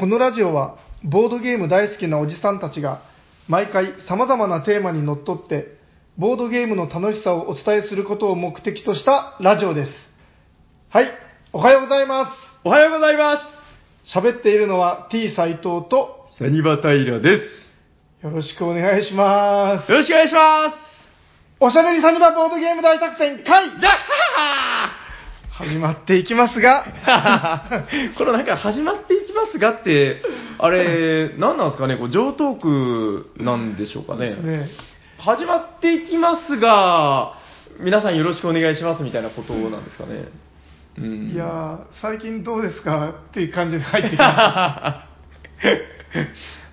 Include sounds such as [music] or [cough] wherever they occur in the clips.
このラジオは、ボードゲーム大好きなおじさんたちが、毎回様々なテーマにのっとって、ボードゲームの楽しさをお伝えすることを目的としたラジオです。はい、おはようございま。おはようございます喋っているのは T 斎藤と、す。サニバタイラです。よろしくお願いします。よろしくお願いします。おしゃべりサニバボードゲーム大作戦会じゃあ始まっていきますが、[laughs] このなんか始まっていきますがって、あれ、何なんですかね、こう上トークなんでしょうかね？ですね。始まっていきますが、皆さんよろしくお願いしますみたいなことなんですかね？うん、いやー、最近どうですかっていう感じで入ってきま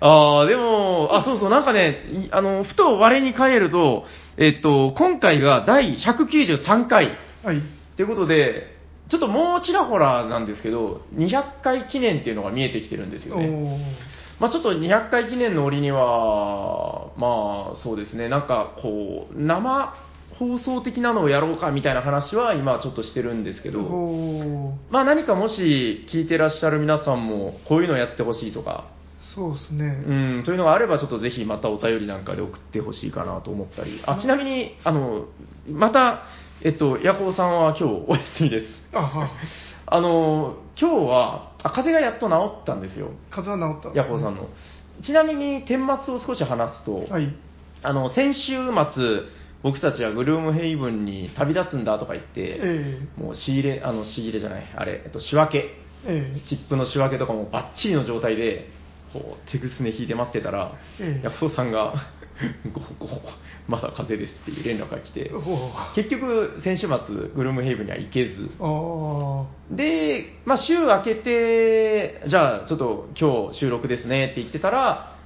[laughs] ああ、でも、あ、そうそう、なんかね、いあの、ふと我に返ると、えっと、今回が第193回す。はい。ということで、ちょっともうちらほらなんですけど、200回記念っていうのが見えてきてるんですよね。まあちょっと200回記念の折には、まあそうですね、なんかこう、生放送的なのをやろうかみたいな話は今ちょっとしてるんですけど、まあ何かもし聞いてらっしゃる皆さんも、こういうのやってほしいとか、そうですね。うん、というのがあれば、ちょっとぜひまたお便りなんかで送ってほしいかなと思ったり、あちなみに、あの、また、えっと、ヤコウさんは今日お休みです。あは、あの、今日は、あ風邪がやっと治ったんですよ、風は治った。ヤコウさんの。ちなみに、顛末を少し話すと、はい。あの、先週末、僕たちはグルームヘイブンに旅立つんだとか言って、えもう仕入れ、あの、仕入れじゃない、あれ、えっと、仕分け。ええチップの仕分けとかもバッチリの状態で、こう、手ぐすね引いて待ってたら、ええヤコウさんが、ごほごほ、まだ風邪ですっていう連絡が来て結局、先週末、グルームヘイブンには行けず、あで、まあ、週明けて、じゃあ、ちょっと今日収録ですねって言ってたら、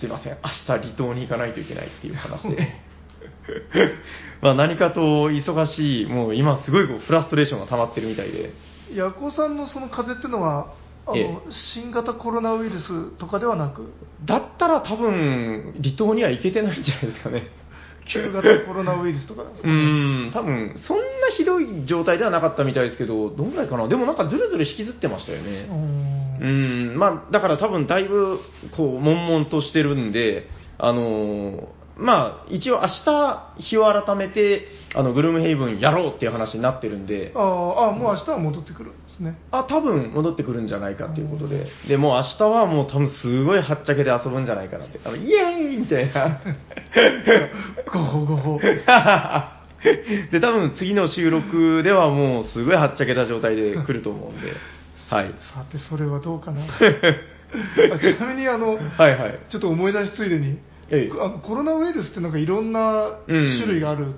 すいません、明日離島に行かないといけないっていう話で。[laughs] まあ何かと忙しい、もう今すごいフラストレーションが溜まってるみたいで。あ。ヤコさんのその風邪ってのは、あの、ええ新型コロナウイルスとかではなく、だったら多分、離島には行けてないんじゃないですかね。旧型コロナウイルスとかですうか、ね、ん、多分、そんなひどい状態ではなかったみたいですけど、どんぐらいかな？でもなんかずるずる引きずってましたよね。ううんん、まあ、だから多分だいぶ、こう、悶々としてるんで、あのーまあ、一応明日、日を改めて、あの、グルームヘイブンやろうっていう話になってるんで、ああ、あもう明日は戻ってくるんですね。あ、多分戻ってくるんじゃないかっていうことで、で、もう明日はもう多分すごいはっちゃけで遊ぶんじゃないかなって、あの、イエーイみたいな。ごほごほ。[laughs] で、多分次の収録ではもうすごいはっちゃけた状態で来ると思うんで、はい。さて、それはどうかな。[laughs] あちなみに、あの、はいはい。ちょっと思い出しついでに、ええ。あのコロナウイルスってなんかいろんなうん。種類があるっ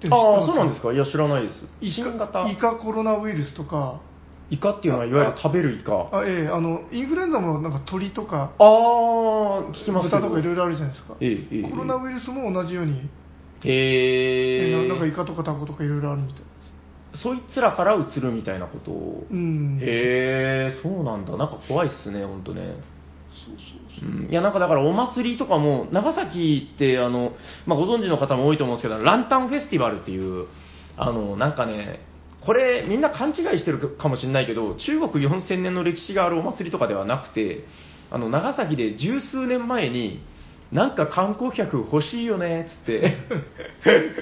て知ってああ、ますそうなんですか？いや、知らないです。イ新型。カイカコロナウイルスとか、イカっていうのはいわゆる食べるイカ。ああええあのインフルエンザもなんか鳥とかあー、聞きます。豚とかいろいろあるじゃないですか、ええええコロナウイルスも同じように、へえええななんかイカとかタコとかいろいろあるみたいです。そいつらから移るみたいなことを。うん、へえ、そうなんだ。なんか怖いっすね、ほんとね。うんいや、なんかだからお祭りとかも、長崎って、あの、まあ、ご存知の方も多いと思うんですけど、ランタンフェスティバルっていう、あの、なんかね、これみんな勘違いしてるかもしれないけど、中国4000年の歴史があるお祭りとかではなくて、あの、長崎で十数年前に、なんか観光客欲しいよね、つって。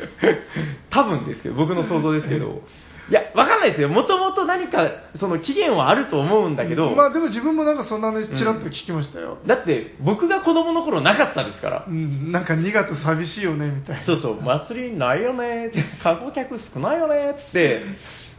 [laughs] 多分ですけど、僕の想像ですけど。いや、わかんないですよ。もともと何か、その期限はあると思うんだけど、まあでも自分もなんかそんな話ちらっと聞きましたよ、だって僕が子供の頃なかったですから。う。ん、なんか2月寂しいよねみたいな。そうそう、祭りないよね。って、観光客少ないよね。って、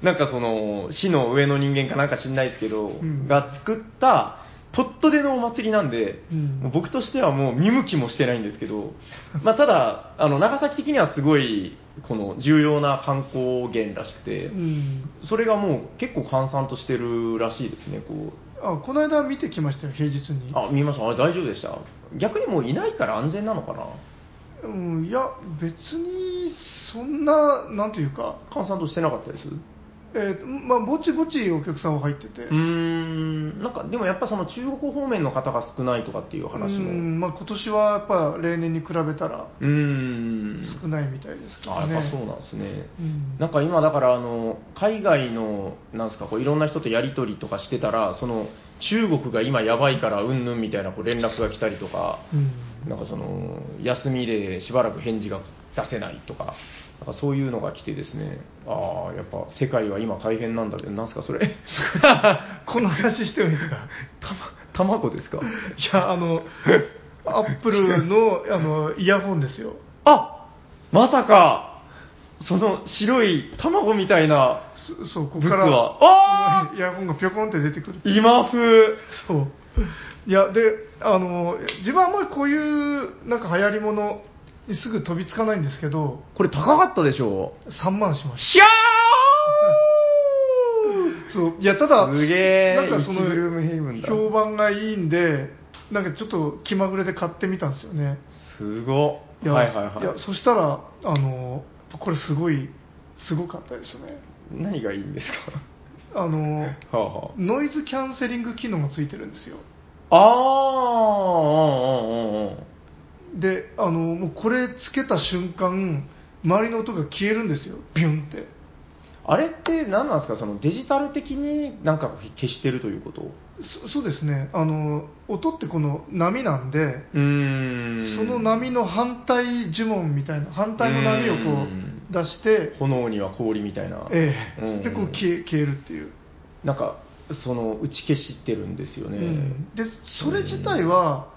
なんかその、市の上の人間かなんか知んないですけど、ん。が作った、ポットでのお祭りなんで、うん。僕としてはもう見向きもしてないんですけど、まあただ、あの、長崎的にはすごい、この重要な観光源らしくて、うん。それがもう結構閑散としてるらしいですね、こう。あこの間見てきましたよ平日に。あ、見ました。あれ大丈夫でした？逆にもういないから安全なのかな？うん、いや別にそんななんていうか。閑散としてなかったです？えーまあ、ぼちぼちお客さんは入ってて、うーん、なんかでもやっぱその中国方面の方が少ないとかっていう話うも。んまあ、今年はやっぱ例年に比べたらうーん。少ないみたいですけどあ、ね。やっぱそうなんですね。うんなんか今だからあの海外のなんですかこういろんな人とやり取りとかしてたらその中国が今やばいからうんぬんみたいなこう連絡が来たりとかうんなんかその休みでしばらく返事が出せないとかなんかそういうのが来てですねああやっぱ世界は今大変なんだってなんすかそれ？[laughs] この話してもいいですか？たま卵ですか？いや、あの、アップルのあのイヤホンですよ。あまさかその白い卵みたいなそそう、ここからあイヤホンがぴょこんって出てくる。今風そう。いや、で、あの、自分はあんまりこういう、なんか流行り物にすぐ飛びつかないんですけど、これ高かったでしょ？3万しましひゃた。[laughs] そう。いや、ただ、すげえなんかその1ブルームヘイブンだ評判がいいんで、なんかちょっと気まぐれで買ってみたんですよね。すごいや、はいはいはいやそしたら、あの、これすごい、すごかったですね。何がいいんですか？あの、はあはノイズキャンセリング機能がついてるんですよ。ああああで、あの、もうこれつけた瞬間、周りの音が消えるんですよ。ビュンって。あれって何なんですか？そのデジタル的になんか消してるということ？そそうですね。あの、音ってこの波なんで、ん。その波の反対呪文みたいな、反対の波をこう出して、炎には氷みたいな。ええ。うん。でこう消え消えるっていう。なんかその打ち消してるんですよね、うん。で、それ自体は、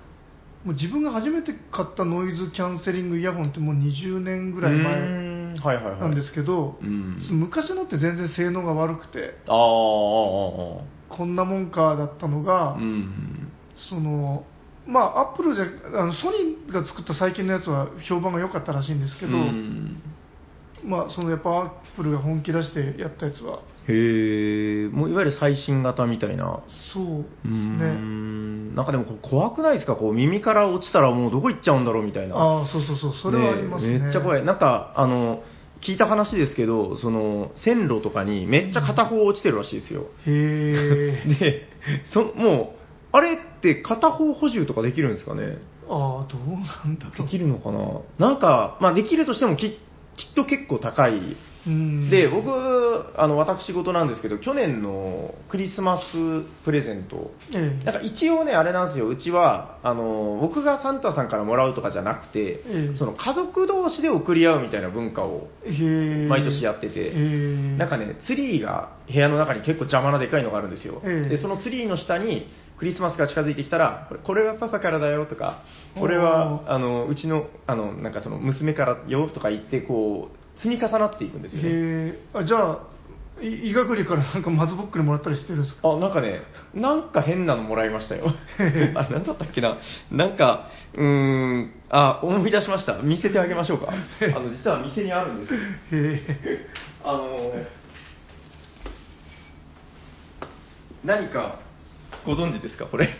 もう自分が初めて買ったノイズキャンセリングイヤホンってもう20年ぐらいう前ーん。はいはいはいなんですけど、うん昔のって全然性能が悪くて、あこんなもんかだったのが、あうん。その、まあ、アップルじゃ、あのソニーが作った最近のやつは評判が良かったらしいんですけど、うんまあ、そのやっぱアップルが本気出してやったやつは、へえもういわゆる最新型みたいなそうですね。んなんかでも怖くないですか？こう耳から落ちたらもうどこ行っちゃうんだろうみたいなああ、そうそうそう、それはありますね。めっちゃ怖い。なんか、あの、聞いた話ですけど、その、線路とかにめっちゃ片方落ちてるらしいですよ。へえ。[laughs] で、そもう、あれって片方補充とかできるんですかね？ああ、どうなんだろう。できるのかな？なんか、まあできるとしてもききっと結構高い。うん。で、僕、あの、私事なんですけど、去年のクリスマスプレゼント、ええ。なんか一応ね、あれなんですよ、うちは、あの、僕がサンタさんからもらうとかじゃなくて、ええ。その家族同士で送り合うみたいな文化をへえ。毎年やってて、へえ。なんかね、ツリーが部屋の中に結構邪魔なでかいのがあるんですよ。ええ。で、そのツリーの下にクリスマスが近づいてきたら、これこれはパパからだよとか、これはあのうちのあのなんかその娘からよとか言って、こう、積み重なっていくんですよね。へえあじゃあい医学理からなんか松ぼっくりもらったりしてるんですか？あ、なんかね、なんか変なのもらいましたよ。あれ、なんだったっけな？なんか、うーん、あ、思い出しました。見せてあげましょうか。あの、実は店にあるんですよ。へえあの、何かご存知ですか、これ。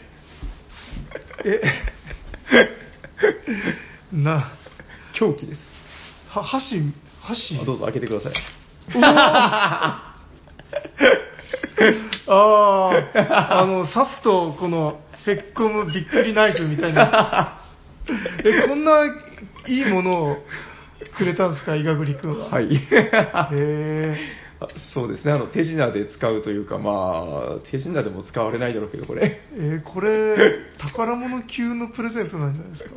え？[laughs] な凶器です。は箸箸？あどうぞ開けてください。[laughs] ああ、あの、刺すと、この、へっこむびっくりナイフみたいな。え、こんないいものをくれたんですか、イガグリ君は？。はいい。へあそうですね、あの手品で使うというか、まあ、手品でも使われないだろうけど、これ。え。えーこれ、[laughs] 宝物級のプレゼントなんじゃないですか？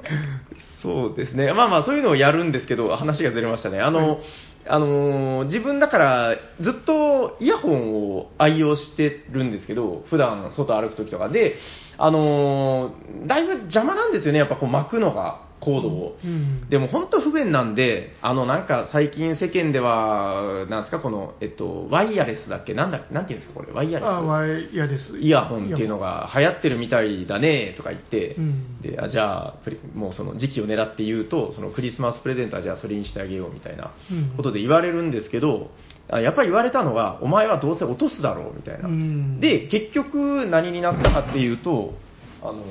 そうですね、まあまあ、そういうのをやるんですけど、話がずれましたね。あの、あのー自分だから、ずっとイヤホンを愛用してるんですけど、普段外歩くときとかで、あのーだいぶ邪魔なんですよね、やっぱこう巻くのが、コードを。うんでも本当不便なんで、あのなんか最近世間では、なんですか、この、えっと、ワイヤレスだっけ？なんだ、なんていうんですか、これ、ワイヤレス。あ、ワイヤレス。イヤホンっていうのが流行ってるみたいだねとか言って、うんであじゃあもうその時期を狙って言うと、そのクリスマスプレゼントはじゃあそれにしてあげようみたいなうんことで言われるんですけど、あやっぱり言われたのが、お前はどうせ落とすだろうみたいな。うんで、結局何になったかっていうと、あの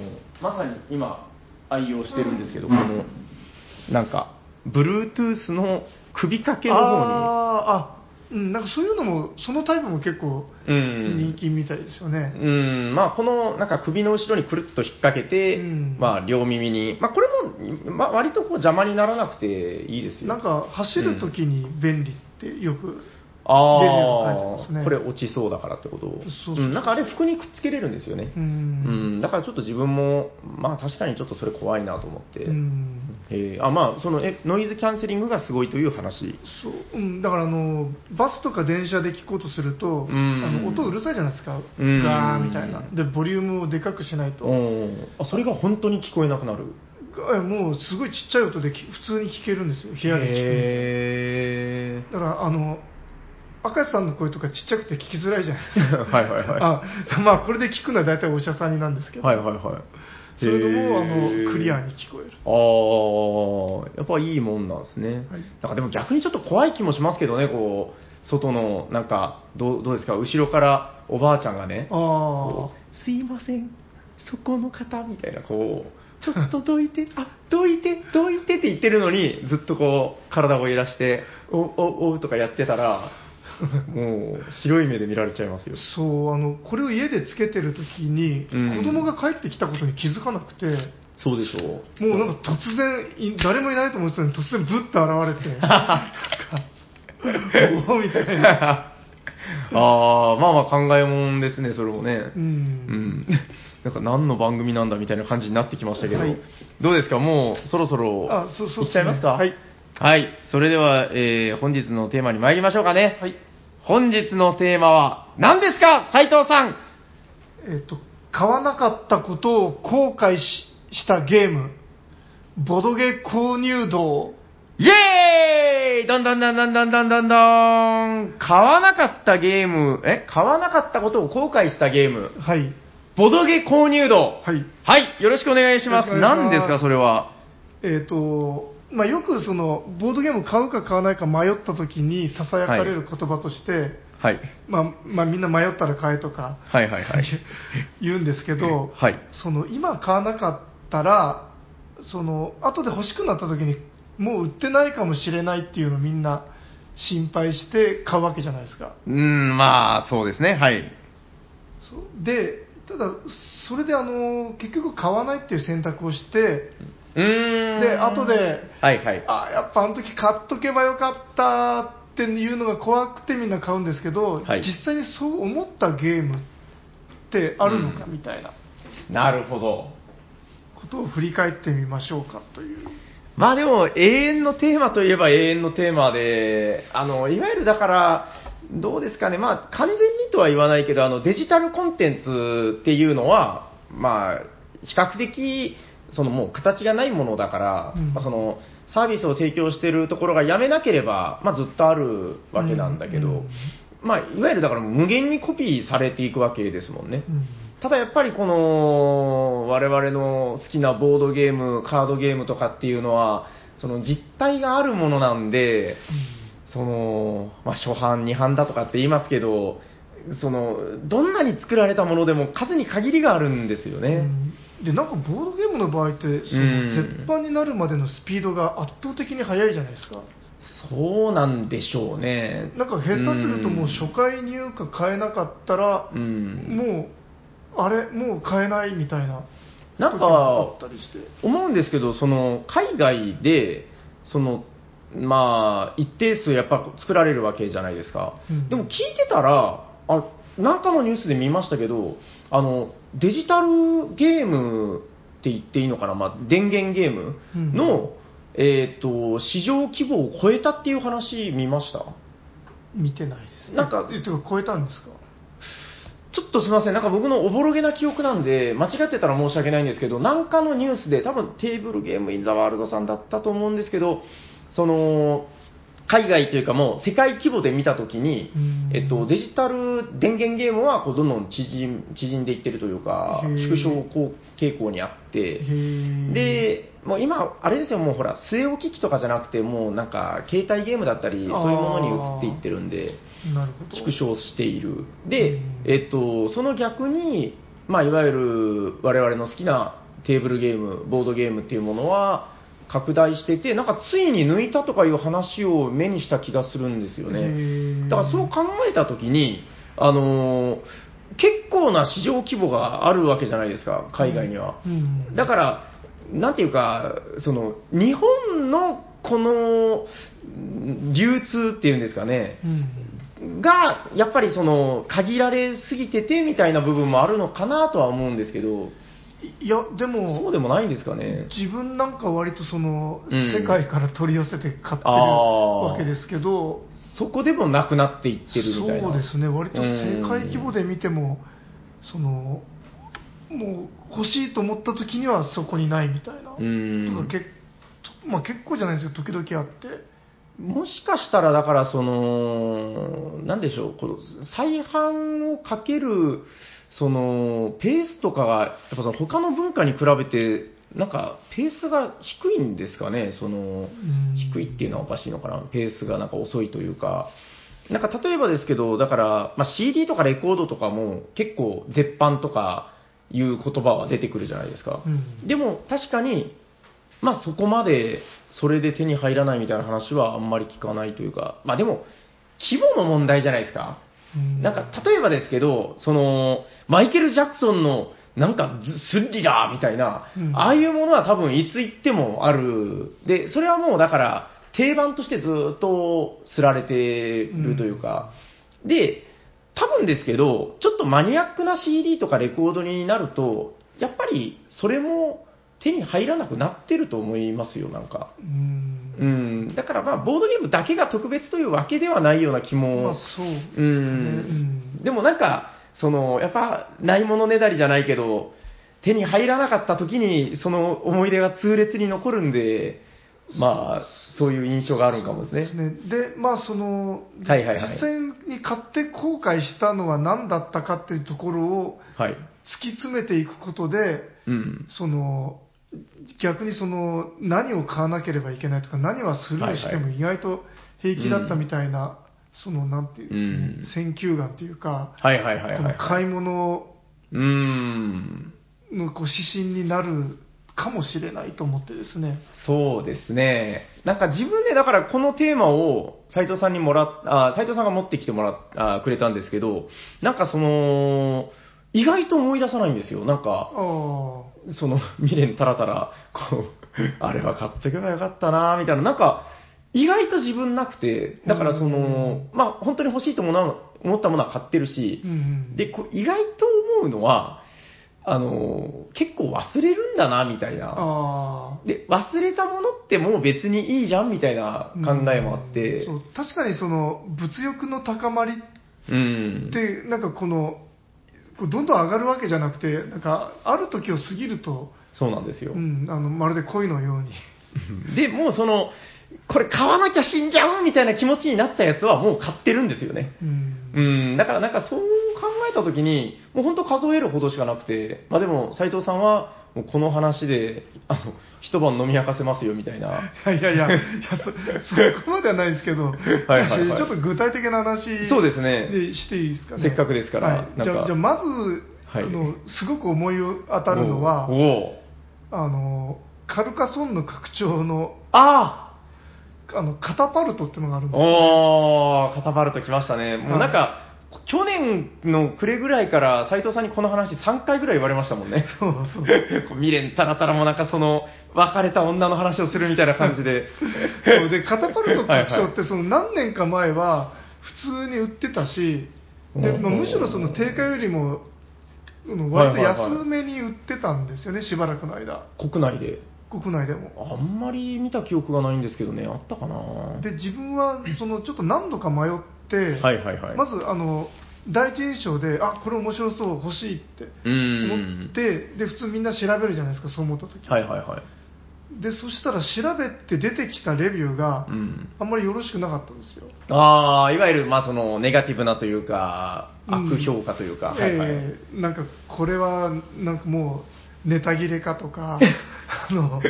まさに今、愛用してるんですけど、この、なんか、Bluetooth の首掛けの方に、あーあ、うん、なんかそういうのも、そのタイプも結構うん。人気みたいですよね。うん、まあ、この、なんか首の後ろにくるっと引っ掛けて、うん。まあ、両耳に、まあ、これも、まあ、割とこう邪魔にならなくていいですよ。なんか走るときに便利ってよく、あレビューが書いてますね。あ、これ落ちそうだからってこと？そうそう。うん、なんかあれ服にくっつけれるんですよね。ううん、ん、だからちょっと自分も、まあ確かにちょっとそれ怖いなと思って。うん。えー。あ、まあ、その、え、ノイズキャンセリングがすごいという話。そう。うん、だからあのバスとか電車で聞こうとすると、うん。あの音うるさいじゃないですか、うん。ガーみたいな、でボリュームをでかくしないと、うん。あ、それが本当に聞こえなくなる？がもうすごいちっちゃい音でき普通に聞けるんですよ、部屋で聞へくだからあの赤石さんの声とかちっちゃくて聞きづらいじゃないですか。ー。[laughs] はいはいはあまあこれで聞くのは大体お医者さんになんですけい。ど、はいはいはい。それでもあのクリアに聞こえる。ああ、やっぱいいもんなんですね。はいなんかでも逆にちょっと怖い気もしますけどね、こう、外の、なんか、どうどうですか、後ろからおばあちゃんがね、あすいません、そこの方みたいな、こう、ちょっとどいて、[laughs] あ、どいて、どいてって言ってるのに、ずっとこう、体を揺らして、お、お、おとかやってたら、[laughs] もう、白い目で見られちゃいますよ。そうあのこれを家でつけてる時に、うん子供が帰ってきたことに気づかなくて。そうでしょう。もうなんか突然い、誰もいないと思ってたのに、突然ブッと現れて、[laughs] おおみたいな。ああ、まあまあ考えもんですね、それもね。う。うんん。なんか何の番組なんだみたいな感じになってきましたけど、はいどうですか？もうそろそろあそうそう行っちゃいますか？はい。はい。それでは、えー、本日のテーマに参りましょうかね。はい。本日のテーマは何ですか？斉藤さんえっ、と、買わなかったことを後悔ししたゲーム、ボドゲ購入道。イエーイどんどんどんどんどんどんどんどん買わなかったゲーム、え？買わなかったことを後悔したゲーム。はい。ボドゲ購入度。はい。はい。よろしくお願いします。よろしくお願いします何ですか、それは？えっ、と、まあ、よくその、ボードゲーム買うか買わないか迷った時に囁かれる言葉として、はい。まあ、まあ、みんな迷ったら買えとかはいはいはい。[laughs] 言うんですけど、はい。その今買わなかったら、その後で欲しくなった時にもう売ってないかもしれないっていうのをみんな心配して買うわけじゃないですか。うーん、まあ、そうですね。はい。で、ただ、それであの結局買わないっていう選択をして、うーん。で後ではいはい。あやっぱあの時買っとけばよかったっていうのが怖くてみんな買うんですけど、はい実際にそう思ったゲームってあるのかみたいななるほど。ことを振り返ってみましょうかという。まあでも、永遠のテーマといえば永遠のテーマで、あの、いわゆるだから、どうですかね、まあ、完全にとは言わないけど、あの、デジタルコンテンツっていうのは、まあ、比較的、そのもう形がないものだから、うん。まあその、サービスを提供しているところがやめなければ、まあずっとあるわけなんだけど、うん。うんまあ、いわゆるだから無限にコピーされていくわけですもんね。うん。ただやっぱりこの、我々の好きなボードゲーム、カードゲームとかっていうのは、その実体があるものなんで、その、まあ、初版、二版だとかって言いますけど、その、どんなに作られたものでも数に限りがあるんですよね。うんでなんかボードゲームの場合ってそうん。の絶版になるまでのスピードが圧倒的に速いじゃないですか。そうなんでしょうね。なんか下手するともう初回入荷買えなかったらうん。もうあれもう買えないみたいななんか思うんですけど、その海外で、そのまあ、一定数やっぱ作られるわけじゃないですか、うん。でも聞いてたら、あなんかのニュースで見ましたけど、あのデジタルゲームって言っていいのかな、まあ、電源ゲームの、えー、と市場規模を超えたっていう話見ました？見てないです。なんかえてか超えたんですか？ちょっとすみません、なんか僕のおぼろげな記憶なんで、間違ってたら申し訳ないんですけど、なんかのニュースで、多分テーブルゲームインザワールドさんだったと思うんですけど、その、海外というかもう世界規模で見たときにうん、えっと、デジタル電源ゲームはこうどんどん縮ん縮んでいってるというか縮小傾向にあって、で、もう今、あれですよ、もうほら、据え置き機とかじゃなくて、もうなんか、携帯ゲームだったり、そういうものに移っていってるんで、縮小している。でうん、えっと、その逆に、まあ、いわゆる我々の好きなテーブルゲーム、ボードゲームっていうものは、拡大してて、なんかついに抜いたとかいう話を目にした気がするんですよへね。ー。だからそう考えたときに、あのー結構な市場規模があるわけじゃないですか、海外には。うん。だから、なんていうか、その、日本のこの、ん流通っていうんですかね、うん。が、やっぱりその、限られすぎててみたいな部分もあるのかなとは思うんですけど、いやでもそうでもないんですかね。自分なんか割とその、うん。世界から取り寄せて買ってるわけですけどそこでもなくなっていってるみたいな。そうですね。割と世界規模で見てもそのもう欲しいと思った時にはそこにないみたいな、うん。とかけまあ、結構じゃないですけど時々あってもしかしたら、だから、その、なんでしょう、この、再販をかける、その、ペースとかが、やっぱその、他の文化に比べて、なんか、ペースが低いんですかね、その、うん。低いっていうのはおかしいのかな、ペースがなんか遅いというか、なんか例えばですけど、だから、まあ、CD とかレコードとかも結構絶版とかいう言葉は出てくるじゃないですか。うん。でも確かに、まあそこまでそれで手に入らないみたいな話はあんまり聞かないというか、まあでも、規模の問題じゃないですか。うんなんか例えばですけど、その、マイケル・ジャクソンのなんかズスリラーみたいな、うんああいうものは多分いつ行ってもある。で、それはもうだから定番としてずっとすられてるというか、で、多分ですけど、ちょっとマニアックな CD とかレコードになると、やっぱりそれも手に入らなくなってると思いますよ、なんか。うんうん。だからまあ、ボードゲームだけが特別というわけではないような気も。まあそうですかねううんん。でもなんか、その、やっぱ、ないものねだりじゃないけど、手に入らなかった時に、その思い出が痛烈に残るんで、まあ、そういう印象があるんかもですね。ですね。で、まあその、はいはいはい実際に買って後悔したのは何だったかっていうところをはい。突き詰めていくことで、うん。その、逆にその、何を買わなければいけないとか、何はスルーしても意外と平気だったみたいな、その、なんていうんですかね、選球眼っていうか、はいはいはい買い物。のこう指針になるかもしれないと思ってですね。そうですね。なんか自分で、だからこのテーマを斉藤さんにもらっあ、斉藤さんが持ってきてもらっあくれたんですけど、なんかその、意外と思い出さないんですよ。なんか。その [laughs] 未練たらたら、こう、[laughs] あれは買ってけばよかったなみたいな、なんか、意外と自分なくて、だからその、まあ本当に欲しいと思ったものは買ってるしう、ん。で、こう意外と思うのは、あの、結構忘れるんだな、みたいな。で、忘れたものってもう別にいいじゃんみたいな考えもあって、そう確かにその物欲の高まりっうん。てなんかこのどんどん上がるわけじゃなくてなんかある時を過ぎると、そうなんですよう。ん、あのまるで恋のように [laughs] で、もうその、これ買わなきゃ死んじゃうみたいな気持ちになったやつはもう買ってるんですよね。うんうん、だからなんかそう考えたときに、もう本当数えるほどしかなくて、まあでも斉藤さんは、もうこの話で、あの、一晩飲み明かせますよみたいな。いやいやいやいやそそこまではないですけどはいはいはい。ちょっと具体的な話そうですねでしていいですかね。せっかくですからはい。じゃあじゃあまず、はい。あのすごく思い当たるのはおおあのカルカソンヌ拡張のああのカタパルトっていうのがあるんあですよおー、カタパルト来ましたね。もうなんか、去年の暮れぐらいから斉藤さんにこの話3回ぐらい言われましたもんね。そうそう [laughs] こう未練たらたらもなんかその、別れた女の話をするみたいな感じで。[laughs] そうでカタパルト拡張ってその何年か前は普通に売ってたし、でうんまあ、むしろその定価よりも割と安めに売ってたんですよね、しばらくの間、国内で。国内でも。あんまり見た記憶がないんですけどね、あったかなで自分はそのちょっと何度か迷って、はいはいはい。まずあの第一印象で、あこれ面白そう、欲しいって思っん。て、で普通みんな調べるじゃないですか、そう思った時はいはいはい。でそしたら調べて出てきたレビューがうん。あんまりよろしくなかったんですよ。ああ、いわゆる、まあその、ネガティブなというか、うん悪評価というか、はいはい。えーなんかこれはなんかもうネタ切れかとか [laughs] あの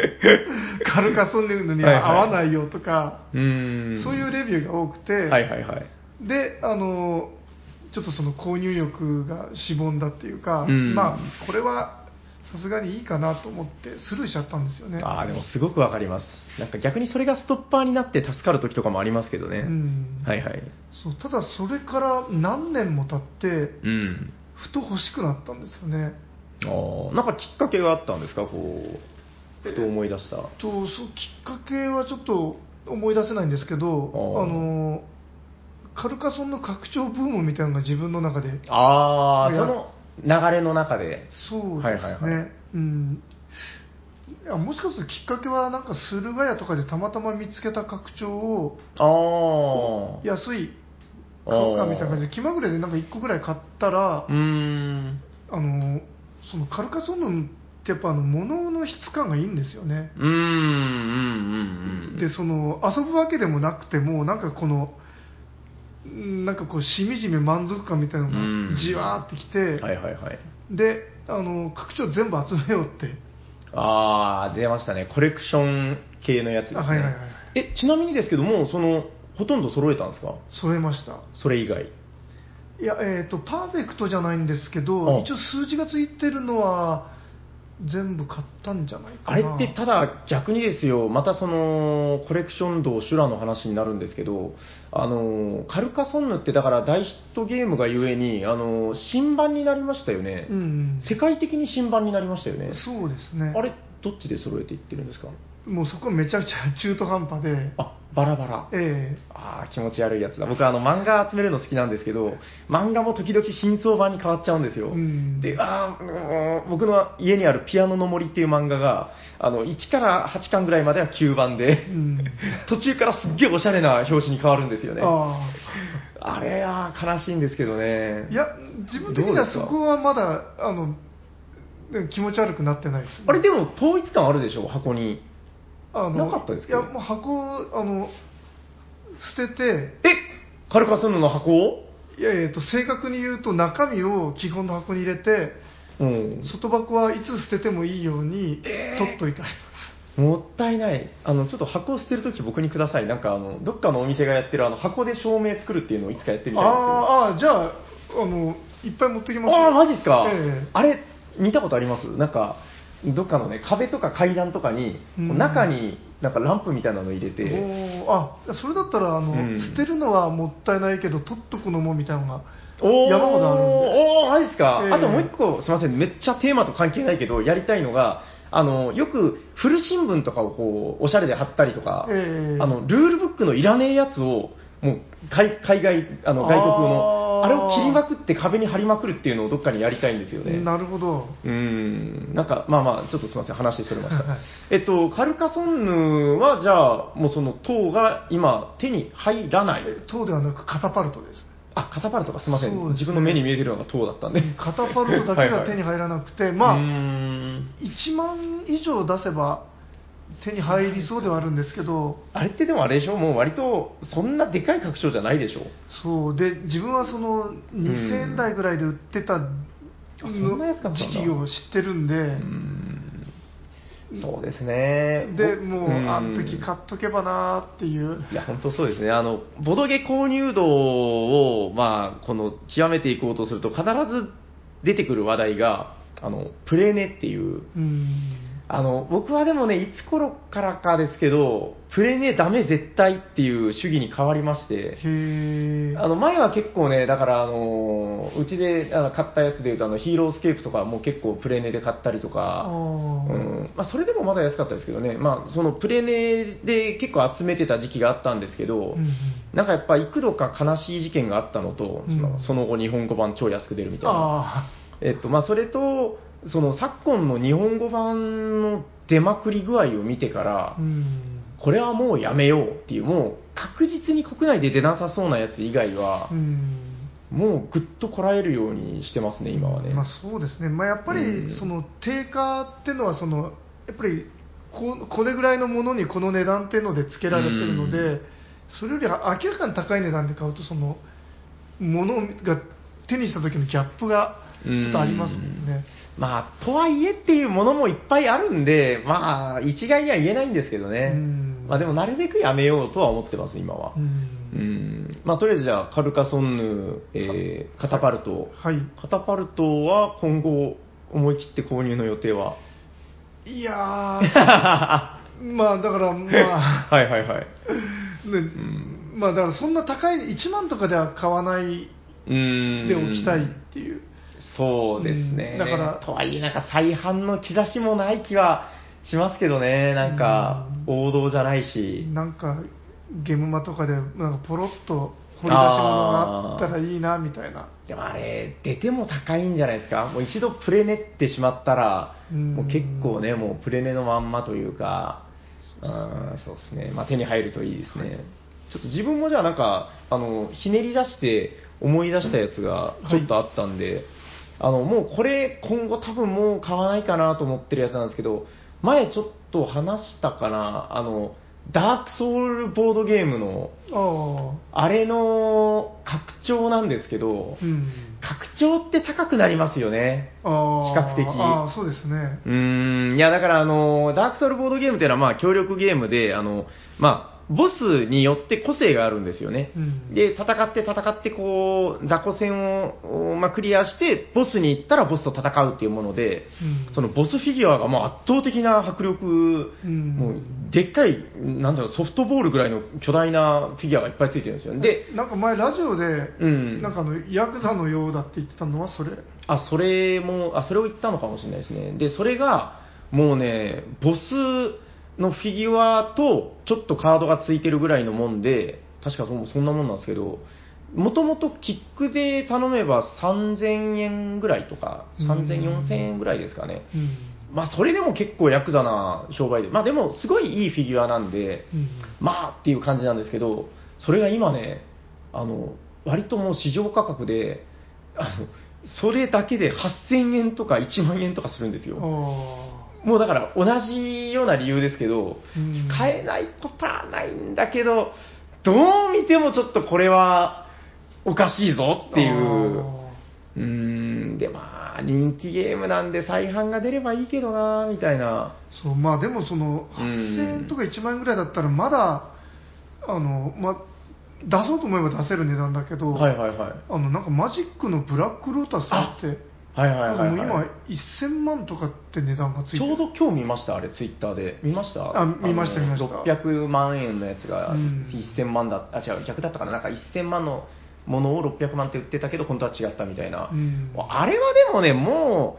カルカソンヌには合わないよとか、うーん。そういうレビューが多くて、はいはいはい。であのちょっとその購入欲がしぼんだっていうか、うんまあこれはさすがにいいかなと思ってスルーしちゃったんですよね。ああ、でもすごくわかります。なんか逆にそれがストッパーになって助かる時とかもありますけどね。うんはいはい。そうただそれから何年も経ってうん。ふと欲しくなったんですよね。ああ、なんかきっかけがあったんですか？こう、ふと思い出した。とそうきっかけはちょっと思い出せないんですけどあのカルカソンの拡張ブームみたいなのが自分の中でああ、その流れの中で。そうですね、はいはいはいうんいやもしかするときっかけはなんか駿河屋とかでたまたま見つけた拡張をああ。安い買うかみたいな感じで気まぐれでなんか1個ぐらい買ったらうーん。あのそのカルカソンヌってやっぱあの物の質感がいいんですよねうーん、うん、うん、うん。でその遊ぶわけでもなくてもなんかこのうんなんかこうしみじみ満足感みたいなのうんがじわーってきて、はいはいはい。であの拡張全部集めようってああ、出ましたね。コレクション系のやつですね。あはいはいはいえ、ちなみにですけども、その、ほとんど揃えたんですか？揃えましたそれ以外。いやえっ、とパーフェクトじゃないんですけあど一応数字がついてるのは全部買ったんじゃないかな。あれってただ逆にですよ、またそのコレクション道、修羅の話になるんですけど、あのカルカソンヌってだから大ヒットゲームがゆえに、あの新版になりましたよね、うん世界的に新版になりましたよね、そうですね。あれ、どっちで揃えていってるんですか？もうそこめちゃくちゃ中途半端であバラバラ。えああ、気持ち悪いやつだ。僕、あの、漫画集めるの好きなんですけど、漫画も時々真相版に変わっちゃうんですよ。うんで、ああ、僕の家にあるピアノの森っていう漫画が、あの、1から8巻ぐらいまでは9番で、えうん [laughs] 途中からすっげえおしゃれな表紙に変わるんですよね。ああれは悲しいんですけどね。あいや自分的にはそこはまだあの気持ち悪くなってないです、ね、あれでも統一感あるでしょ、箱に。あのなかったですけど。いやもう箱あの捨てて。えカルカソンヌの箱を？いやえーと正確に言うと中身を基本の箱に入れてうん。外箱はいつ捨ててもいいようにえー。取っといてありもったいない。あの、ちょっと箱を捨てるとき僕にください。なんかあの、どっかのお店がやってるあの、箱で照明作るっていうのをいつかやってみますたいんですよ。あーあーじゃああのいっぱい持ってきますよ。ああ、マジっすか、ええ。あれ、見たことあります？なんか、どっかのね、壁とか階段とかに、うん。中になんかランプみたいなの入れて、おー。あそれだったらあの、うん。捨てるのはもったいないけど取っとくのもみたいなのがおー。山ほどあるんで。おー、マジっすか、ええ。あともう一個、すみません、めっちゃテーマと関係ないけど、やりたいのが、あの、よく古新聞とかをこう、おしゃれで貼ったりとか、ええ。あの、ルールブックのいらねえやつを、もう、海海外、あの、外国の、あれを切りまくって壁に貼りまくるっていうのをどっかにやりたいんですよね。なるほどうーん、なんか、まあまあ、ちょっとすみません、話それましたはい。えっと、カルカソンヌは、じゃあ、もうその塔が今、手に入らない。え塔ではなくカタパルトですあ、カタパルトか、すみません、ね自分の目に見えてるのが塔だったんで。カタパルトだけが手に入らなくて、[laughs] まあうーん1万以上出せば手に入りそうではあるんですけどあれってでもあれでしょ？もう割と、そんなでかい拡張じゃないでしょ？そう。で自分はその2000円台ぐらいで売ってた時期を知ってるんで、うーん。そうですね。でもううん。あの時買っとけばなーっていう。いや、本当そうですね。あの、ボドゲ購入度を、まあ、この、極めていこうとすると、必ず出てくる話題が、あの、プレネっていう、うんあの、僕はでもね、いつ頃からかですけど、プレネダメ絶対っていう主義に変わりまして、あの、前は結構ね、だから、あの、うちであの買ったやつでいうと、あの、ヒーロースケープとかも結構プレネで買ったりとあか、うーん。まあ、それでもまだ安かったですけどね、まあ、そのプレネで結構集めてた時期があったんですけど、うんうん。なんかやっぱ幾度か悲しい事件があったのと、うん。その後日本語版超安く出るみたいな。あえっと、まあ、それと、その昨今の日本語版の出まくり具合を見てからー、うん。これはもうやめようっていう、もう確実に国内で出なさそうなやつ以外はう、ん。もうぐっとこらえるようにしてますね、今はね。まあ、そうですね、まあ、やっぱうん。りその定価っていうのはその、やっぱりここれぐらいのものにこの値段っていうので付けられてるので、うん。それより明らかに高い値段で買うと、そのものが手にした時のギャップがちょっとありますもんね。まあ、とはいえっていうものもいっぱいあるんで、まあ、一概には言えないんですけどね。うんまあ、でもなるべくやめようとは思ってます、今は。ううんん。まあ、とりあえずじゃあ、カルカソンヌ、えー、カタパルト。はいカタパルトは今後、思い切って購入の予定は？いやー、は [laughs] まあだから、まあ、い [laughs] はいはい。ねまあだからそんな高い、1万とかでは買わない。でおきたいっていう。そうですね。うんだからとはいえ、なんか再販の兆しもない気はしますけどね。なんか、王道じゃないし。なんか、ゲームマとかで、なんかポロッと掘り出し物があったらいいな、みたいな。でもあれ、出ても高いんじゃないですか。もう一度プレネってしまったら、うんもう結構ね、もうプレネのまんまというか、うんそうですね。まあ手に入るといいですね。ちょっと自分もじゃあなんか、あの、ひねり出して思い出したやつがちょっとあったんで、あの、もうこれ今後多分もう買わないかなと思ってるやつなんですけど、前ちょっと話したかな、あの、ダークソウルボードゲームの、あれの拡張なんですけど、うん。拡張って高くなりますよね。比較的そうですね。うーん、いやだからあの、ダークソウルボードゲームっていうのはまあ協力ゲームで、あの、まあ、ボスによって個性があるんですよね。うんで、戦って戦ってこう、雑魚戦を、まあ、クリアして、ボスに行ったらボスと戦うっていうもので、うんそのボスフィギュアがもう圧倒的な迫力、うんもうでっかい、なんだろう、ソフトボールぐらいの巨大なフィギュアがいっぱいついてるんですよ。で、なんか前ラジオで、うんなんかあの、ヤクザのようだって言ってたのはそれ？あ、それも、あ、それを言ったのかもしれないですね。で、それが、もうね、ボスのフィギュアと、ちょっとカードがついてるぐらいのもんで、確かそそんなもんなんですけど、もともとキックで頼めば3000円ぐらいとか、3000、うん4000円ぐらいですかね。うん。まあ、それでも結構ヤクザな商売で、まあでも、すごいいいフィギュアなんで、うんまあっていう感じなんですけど、それが今ね、あの、割ともう市場価格で、あの、それだけで8000円とか1万円とかするんですよ。あもうだから同じような理由ですけど、うん買えないことはないんだけど、どう見てもちょっとこれはおかしいぞあ。っていう。あうーん、でまあ、人気ゲームなんで再販が出ればいいけどな、みたいな。ーそう、まあでもその、うん8000円とか1万円ぐらいだったら、まだ、あの、まあ、出そうと思えば出せる値段だけど、はいはいはい。あの、なんかマジックのブラックロータスだって、はいはいはい、はい。もう今、1000万とかって値段がついてる。ちょうど今日見ました、あれ、ツイッターで。見ました？あ見ましたの見ました600万円のやつがうん1000万だ、あ、違う、逆だったかな。なんか1000万のものを600万って売ってたけど、本当は違ったみたいな。うんあれはでもね、も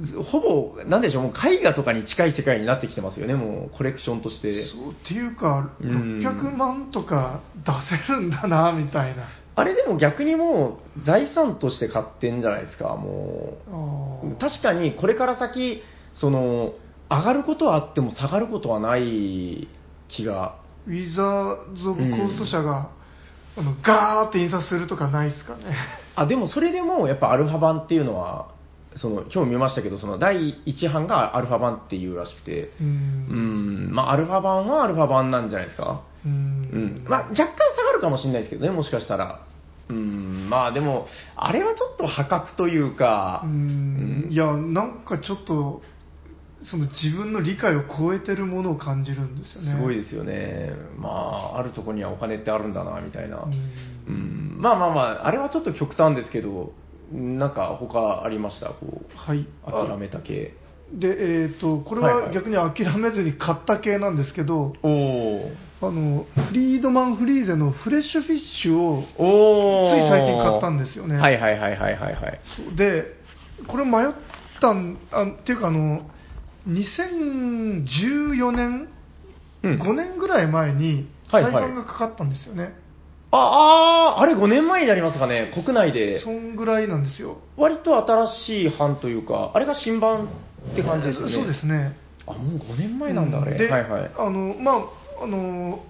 う、ずほぼ、なんでしょう、もう絵画とかに近い世界になってきてますよね、もうコレクションとして。そうっていうか、うん600万とか出せるんだな、みたいな。あれでも逆にもう財産として買ってんじゃないですか、もう。確かにこれから先、その、上がることはあっても下がることはない気が。ウィザーズ・オブ・コースト社が、あのガーって印刷するとかないですかね。あ、でもそれでもやっぱアルファ版っていうのは、その、今日見ましたけど、その第1版がアルファ版っていうらしくて、う。うんん、まあアルファ版はアルファ版なんじゃないですか。ううんん。まあ、若干下がるかもしれないですけどね、もしかしたら。うん、まあでも、あれはちょっと破格というか、うんいや、なんかちょっと、その自分の理解を超えてるものを感じるんですよね。すごいですよね。まあ、あるとこにはお金ってあるんだな、みたいな。うんうん、まあまあまあ、あれはちょっと極端ですけど、なんか他ありました？こう、はい。諦めた系。で、えっ、と、これはいははい。逆に諦めずに買った系なんですけど、おおあの、フリードマン・フリーゼのフレッシュフィッシュを、つい最近買ったんですよね。はいはいはいはいはいはい。で、これ迷ったん、あっていうかあの、2014年、うん。5年ぐらい前に、はいはい。再販がかかったんですよね。あ、あーあれ5年前になりますかね、国内でそ。んぐらいなんですよ。割と新しい版というか、あれが新版って感じですよね。そうですね。あ、もう5年前なんだ、あれ。で、はいはい。あの、まあ、あの、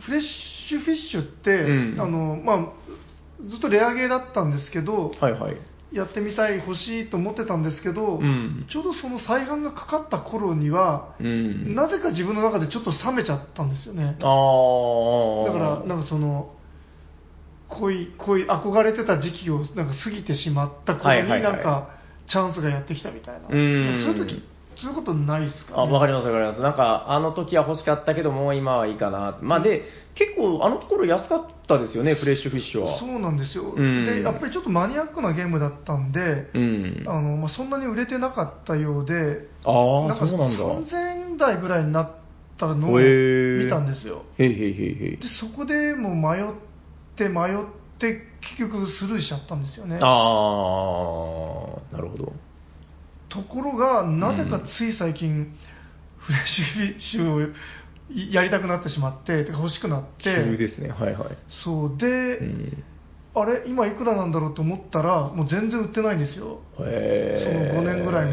フレッシュフィッシュって、うんあの、まあ、ずっとレアゲーだったんですけど、はいはい。やってみたい、欲しいと思ってたんですけど、うんちょうどその再販がかかった頃には、うん。なぜか自分の中でちょっと冷めちゃったんですよね。ああ。だから、なんかその、恋、恋、憧れてた時期をなんか過ぎてしまった頃に、はいはいはいなんか、チャンスがやってきたみたいな。うんそういう時、そういうことないですか、あ、わかりますわかります。なんか、あの時は欲しかったけど、もう今はいいかな。まあで、結構、あのところ安かったですよね、フレッシュフィッシュは。そうなんですよ、うんでやっぱりちょっとマニアックなゲームだったんで、うん。あのまあ、そんなに売れてなかったようで、ああ、なんかそうなんだ。3000円台ぐらいになったのを見たんですよ。へいへいへいへいで。そこでもう迷って迷って結局スルーしちゃったんですよね。ああ、なるほど。ところが、なぜかつい最近、フレッシュフィッシュをやりたくなってしまって、欲しくなって、急ですね、はいはい。そうで、うん。あれ、今いくらなんだろうと思ったら、もう全然売ってないんですよ、そのへー5年ぐらい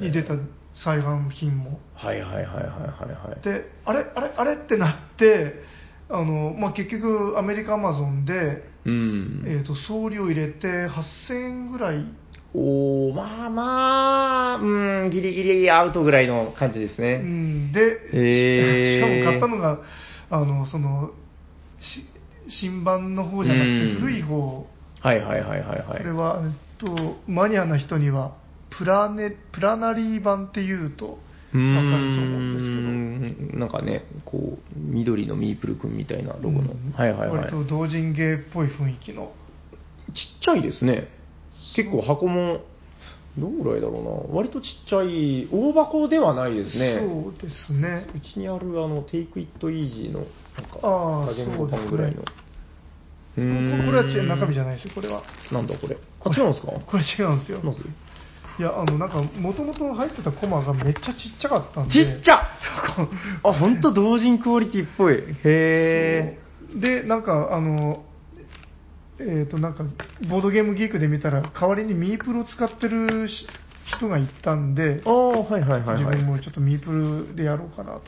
に出た再販品も。はいはいはいはいはいはい。で、あれ、あれ、あれってなって、あのまあ、結局、アメリカアマゾンで、うん。えー、と送料入れて8000円ぐらい、おー、まあまあ、うん、ギリギリアウトぐらいの感じですうね。ん、で、へー [laughs] しかも買ったのが、あのそのし新版の方じゃなくてうん古い方、はいはいはいはいはい。これは、えっと、マニアな人にはプラネ、プラナリー版っていうと、わかると思うんですけど。なんかね、こう、緑のミープルくんみたいなロゴの。うんはいはいはい。割と同人芸っぽい雰囲気の。ちっちゃいですね。結構箱も、どのぐらいだろうな。割とちっちゃい、大箱ではないですね。そうですね。うちにあるあの、テイクイットイージーの、なんか、加減ボタンぐらいの。これはち中身じゃないですよ、これは。なんだこれ。あ、違うんですか？これ違うんですよ。いや、あの、なんか、もともと入ってたコマがめっちゃちっちゃかったんで。ちっちゃ [laughs] あ、ほんと同人クオリティっぽい。へそうで、なんか、あの、えっ、と、なんか、ボードゲームギークで見たら、代わりにミープルを使ってるし人がいたんで、ー。ああ、はいはいはいはい。自分もちょっとミープルでやろうかなと思っ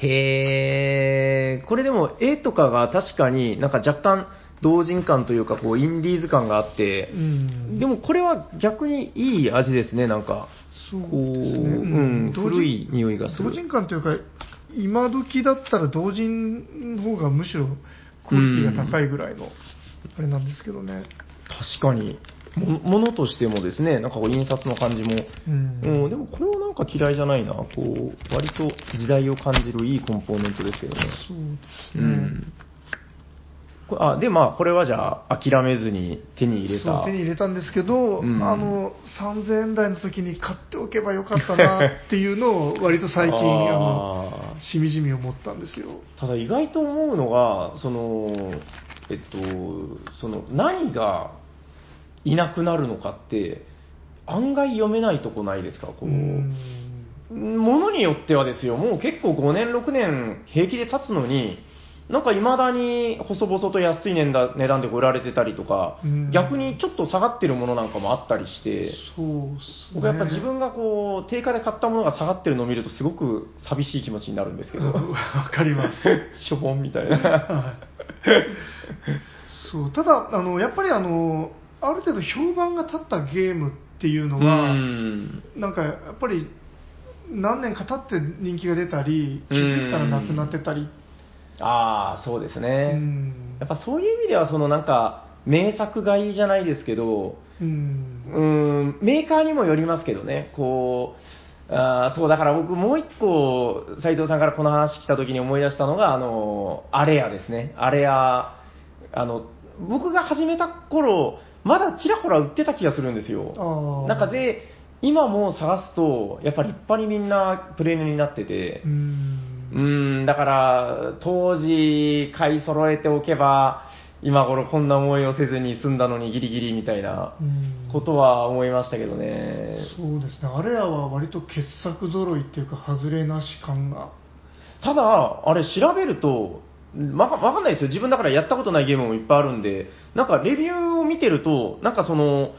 て。へー。これでも絵とかが確かになんか若干同人感というかこうインディーズ感があってう、ん。でもこれは逆にいい味ですね、なんか。そうですね。うん古い匂いがする同人感というか、今時だったら同人の方がむしろクオリティが高いぐらいの、あれなんですけどね。確かに。もものとしてもですね、なんかこう印刷の感じも、うんうん、でもこれはなんか嫌いじゃないな。こう、割と時代を感じるいいコンポーネントですけどね。そうですね。うん。これあ、で、まあ、これはじゃあ、諦めずに手に入れた。そう手に入れたんですけど、うんあの3000円台の時に買っておけばよかったな [laughs] っていうのを割と最近あのしみじみ思ったんですよ。ただ意外と思うのが、その、えっと、その、何がいなくなるのかって、案外読めないとこないですか、こう。うんものによってはですよ、もう結構5年、6年平気で経つのに、なんか未だに細々と安い値段で売られてたりとかうん、逆にちょっと下がってるものなんかもあったりして、そうっすね。僕やっぱ自分がこう、定価で買ったものが下がってるのを見るとすごく寂しい気持ちになるんですけど、[laughs] わかります。しょぼんみたいな。はいそうただあの、やっぱりあのある程度評判が立ったゲームっていうのは、うんなんかやっぱり何年か経って人気が出たり、気づいたらなくなってたり、ああ、そうですうね。んやっぱそういう意味では、そのなんか、名作がいいじゃないですけど、うんん、メーカーにもよりますけどね、こう、あーそう、だから僕もう一個、斉藤さんからこの話来た時に思い出したのが、あの、アレアですね。アレア、あの、僕が始めた頃、まだちらほら売ってた気がするんですよ。なんかで、今もう探すと、やっぱり立派にみんなプレーヌになっててう、んうーん、だから、当時買い揃えておけば、今頃こんな思いをせずに済んだのにギリギリみたいなうんことは思いましたけどね。そうですね、あれらは割と傑作揃いっていうか、外れなし感が。ただ、あれ調べると、わかわかんないですよ。自分だからやったことないゲームもいっぱいあるんで、なんかレビューを見てると、なんかその、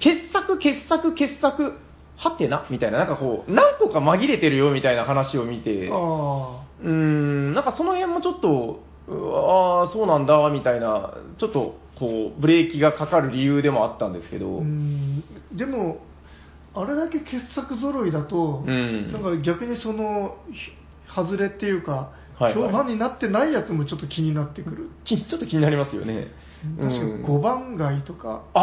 傑作、傑作、傑作、はてな？みたいな、なんかこう、何個か紛れてるよみたいな話を見て、あうーん、なんかその辺もちょっと、あー、そうなんだ、みたいな、ちょっと、こう、ブレーキがかかる理由でもあったんですけど、あ、うん。でも、あれだけ傑作揃いだと、うん。なんか逆にその、ひ外れっていうか、はいはい。評判になってないやつもちょっと気になってくる。き [laughs] ちょっと気になりますよね。確かうん5番街とか、あ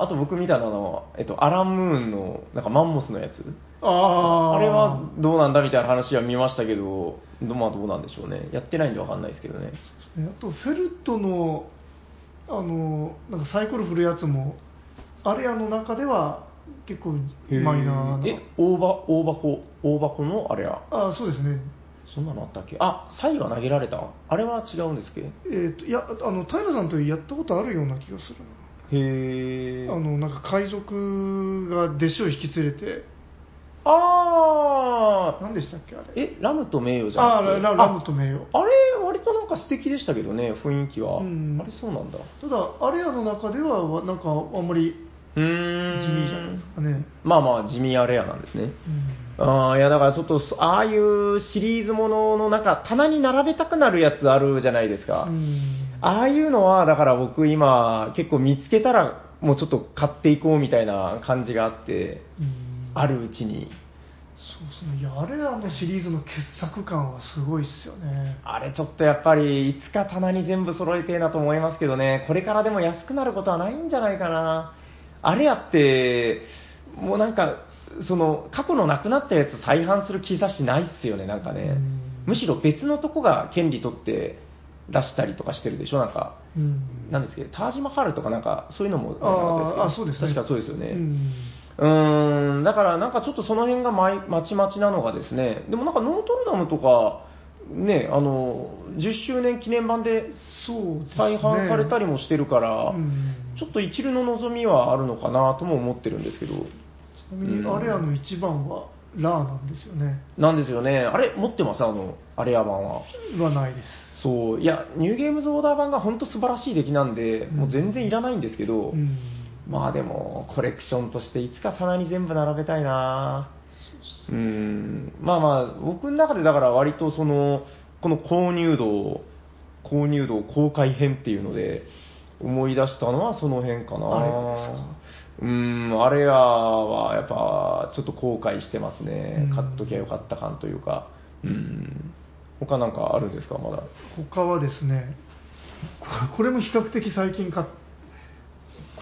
あ、あと僕見たのはえっと、アランムーンの、なんかマンモスのやつ。あーあれはどうなんだみたいな話は見ましたけど、どまあどうなんでしょうね。やってないんでわかんないですけどね。ねあとフェルトのあのなんかサイコロ振るやつもアレアの中では結構マイナーなえ、大箱、大箱のあれや。あそうですねそんなのあったっけ？あ、サイが投げられた。あれは違うんですっけ？へえっ、といやあの平さんとやったことあるような気がするえ。なあのなんか海賊が弟子を引き連れて。あー。何でしたっけあれ？え、ラムと名誉じゃあなくてララムと名誉。ああれ、割となんか素敵でしたけどね、雰囲気は。うん。あれ、そうなんだ。ただアレアの中ではわなんかあんまり。地味じゃないですかね、まあまあ、地味あれやなんですね。うんああ、いやだからちょっと、そああいうシリーズもののなんか棚に並べたくなるやつあるじゃないですか。うんああいうのは、だから僕今結構見つけたらもうちょっと買っていこうみたいな感じがあって、うんあるうちに。そうですねいやアレアのシリーズの傑作感はすごいっすよねあれちょっとやっぱり、いつか棚に全部揃えてえなと思いますけどね、これからでも安くなることはないんじゃないかな。あれやって、もうなんか、その、過去のなくなったやつ再販する兆しないっすよね、なんかねうん。むしろ別のとこが権利取って出したりとかしてるでしょ、なんか。うんなんですけど、タージマハルとかなんか、そういうのもあーあそうですね確かそうですよね。うんうーん、だからなんかちょっとその辺がまいまちまちなのがですね、でもなんかノートルダムとか、ね、あの、10周年記念版で再販されたりもしてるから、うんちょっと一流の望みはあるのかなとも思ってるんですけど、ちなみにアレアの一番はラーなんですよね。なんですよね、あれ、持ってます？あの、アレア版は。はないです。そう、いや、ニューゲームズオーダー版が本当素晴らしい出来なんで、うん。もう全然いらないんですけど、うん。まあでも、コレクションとしていつか棚に全部並べたいな。うん、まあまあ、僕の中でだから割とその、この購入度、購入度公開編っていうので、思い出したのはその辺かなあれですかうん、あれやはやっぱちょっと後悔してますねうん。買っときゃよかった感というか。うん。他なんかあるんですか、まだ。他はですねこれも比較的最近買っ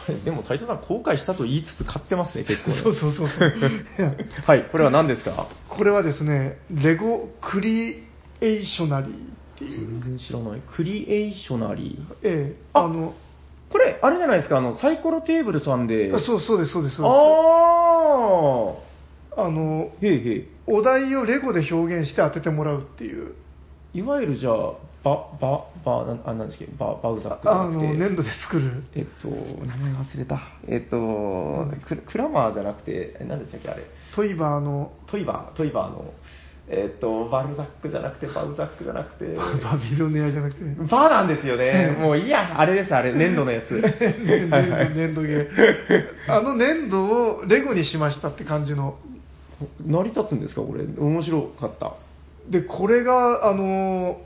これ、でも斉藤さん後悔したと言いつつ買ってますね、結構ね。[laughs] そうそうそうそう [laughs] はい、これは何ですか？これはですねレゴクリエーショナリーっていう全然知らない。クリエーショナリー。ええああのこれ、あれじゃないですか、あの、サイコロテーブルさんで。あそうそうですそうですそうですああのー。へいへい。お題をレゴで表現して当ててもらうっていういわゆるじゃあ、バ、バ、バ、なんあ、なんですっけ、バ、バウザックじゃあなくて。の粘土で作るえっと、名前忘れた。えっと、ククラマーじゃなくて、え何でしたっけ、あれ。トイバーのトイバー、トイバーの、えっと、バルザックじゃなくて、バウザックじゃなくて、[laughs] バビロネアじゃなくてね。バーなんですよね。もういいや、あれです、あれ、粘土のやつ。[laughs] 粘はいはい土粘土ゲーあの粘土をレゴにしましたって感じの。成り立つんですか、これ。面白かった。でこれがあの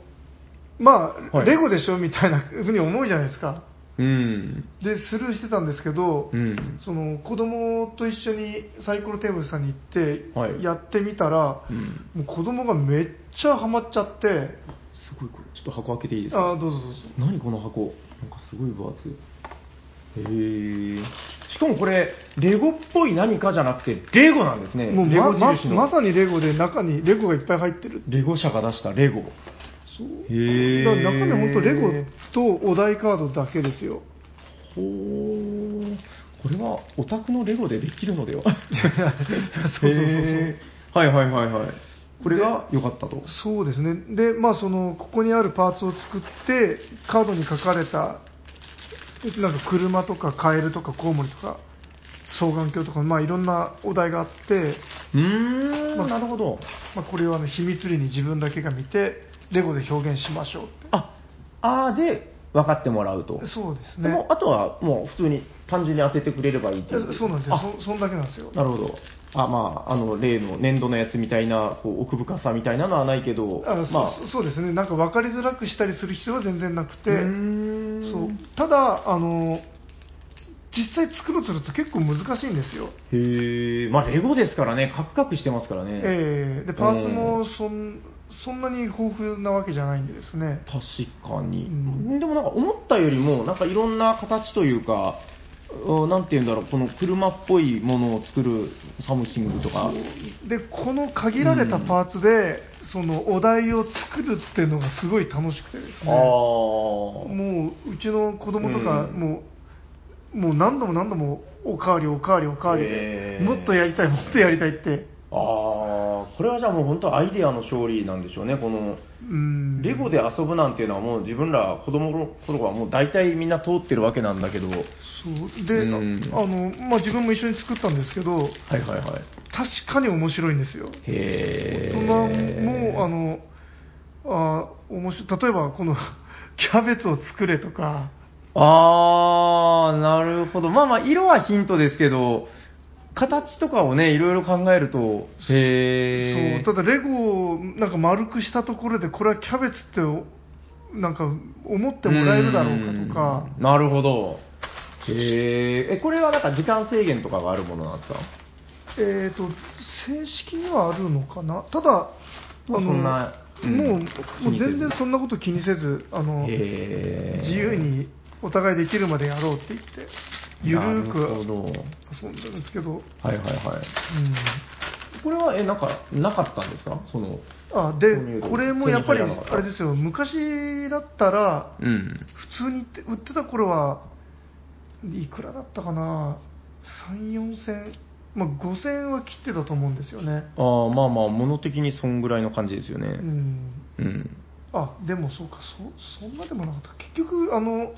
まあ、はい。レゴでしょみたいなふうに思うじゃないですかうん。でスルーしてたんですけど、うん。その子供と一緒にサイコロテーブルさんに行ってはいやってみたら、うん。もう子供がめっちゃハマっちゃってすごい、これ、ちょっと箱開けていいですあかどうぞどうぞ何この箱？なんかすごい分厚い。へえ。しかもこれ、レゴっぽい何かじゃなくて、レゴなんですね。もうままさにレゴで中にレゴがいっぱい入ってるレゴ社が出したレゴ。そう。だから中身本当レゴとお題カードだけですよほー。これはオタクのレゴでできるのでは？そうそうそうそうはいはいはいはい。これが良かったと。そうですねでまあそのここにあるパーツを作ってカードに書かれたなんか車とかカエルとかコウモリとか双眼鏡とかまあいろんなお題があって、うーん、まあなるほど。まあ、これをあの秘密裏に自分だけが見てレゴで表現しましょうって。あ、あーで分かってもらうと。そうですね。でも、あとはもう普通に単純に当ててくれればいいっていう。そうなんですよ。あ。そそんだけなんですよ。なるほど。あ、まあ、あの、例の粘土のやつみたいな、こう、奥深さみたいなのはないけど、あまあ、そそうですね。なんか分かりづらくしたりする必要は全然なくて。うーん。そう。ただあの実際作ろうとすると結構難しいんですよ、へえ、まあ、レゴですからね、カクカクしてますからね。えーでパーツもそん、そんなに豊富なわけじゃないんでですね。確かに、うん。でもなんか思ったよりも、なんかいろんな形というか、うんなんて言うんだろう、この車っぽいものを作る something とか、で、この限られたパーツで、そのお題を作るっていうのがすごい楽しくてですあね。もう、うちの子供とか、うん。もう、もう何度も何度も、おかわり、おかわり、おかわりでもっとやりたい、もっとやりたいって。あー、これはじゃあもう本当アイデアの勝利なんでしょうね、この、うん。レゴで遊ぶなんていうのはもう自分ら子供の頃はもう大体みんな通ってるわけなんだけど、はいそう。で、うんあの、まあ、自分も一緒に作ったんですけど、はいはい。確かに面白いんですよ。へ大ー。人も、あの、あ面白い例えばこの [laughs] キャベツを作れとか、あー、なるほど。まあまあ、色はヒントですけど、形とかをね、いろいろ考えると、へー。そうただレゴをなんか丸くしたところでこれはキャベツってなんか思ってもらえるだろうかとかうんなるほど。へー。え、これはなんか時間制限とかがあるものなんですか？えー、と正式にはあるのかな？ただあのもうそんなうんもうもう気にせず全然そんなこと気にせずあのへー。自由にお互いできるまでやろうって言ってゆるーく。遊んだんですけど、はいはいはい。うん、これは、え、なんか、なかったんですか？その、あでこれもやっぱりあれですよ昔だったらうん。普通に売って売ってた頃はいくらだったかな？3 4千まあ5000円は切ってたと思うんですよねああ、まあまあ、物的にそんぐらいの感じですよね。うんうん。あでもそうかそそんなでもなかった結局あの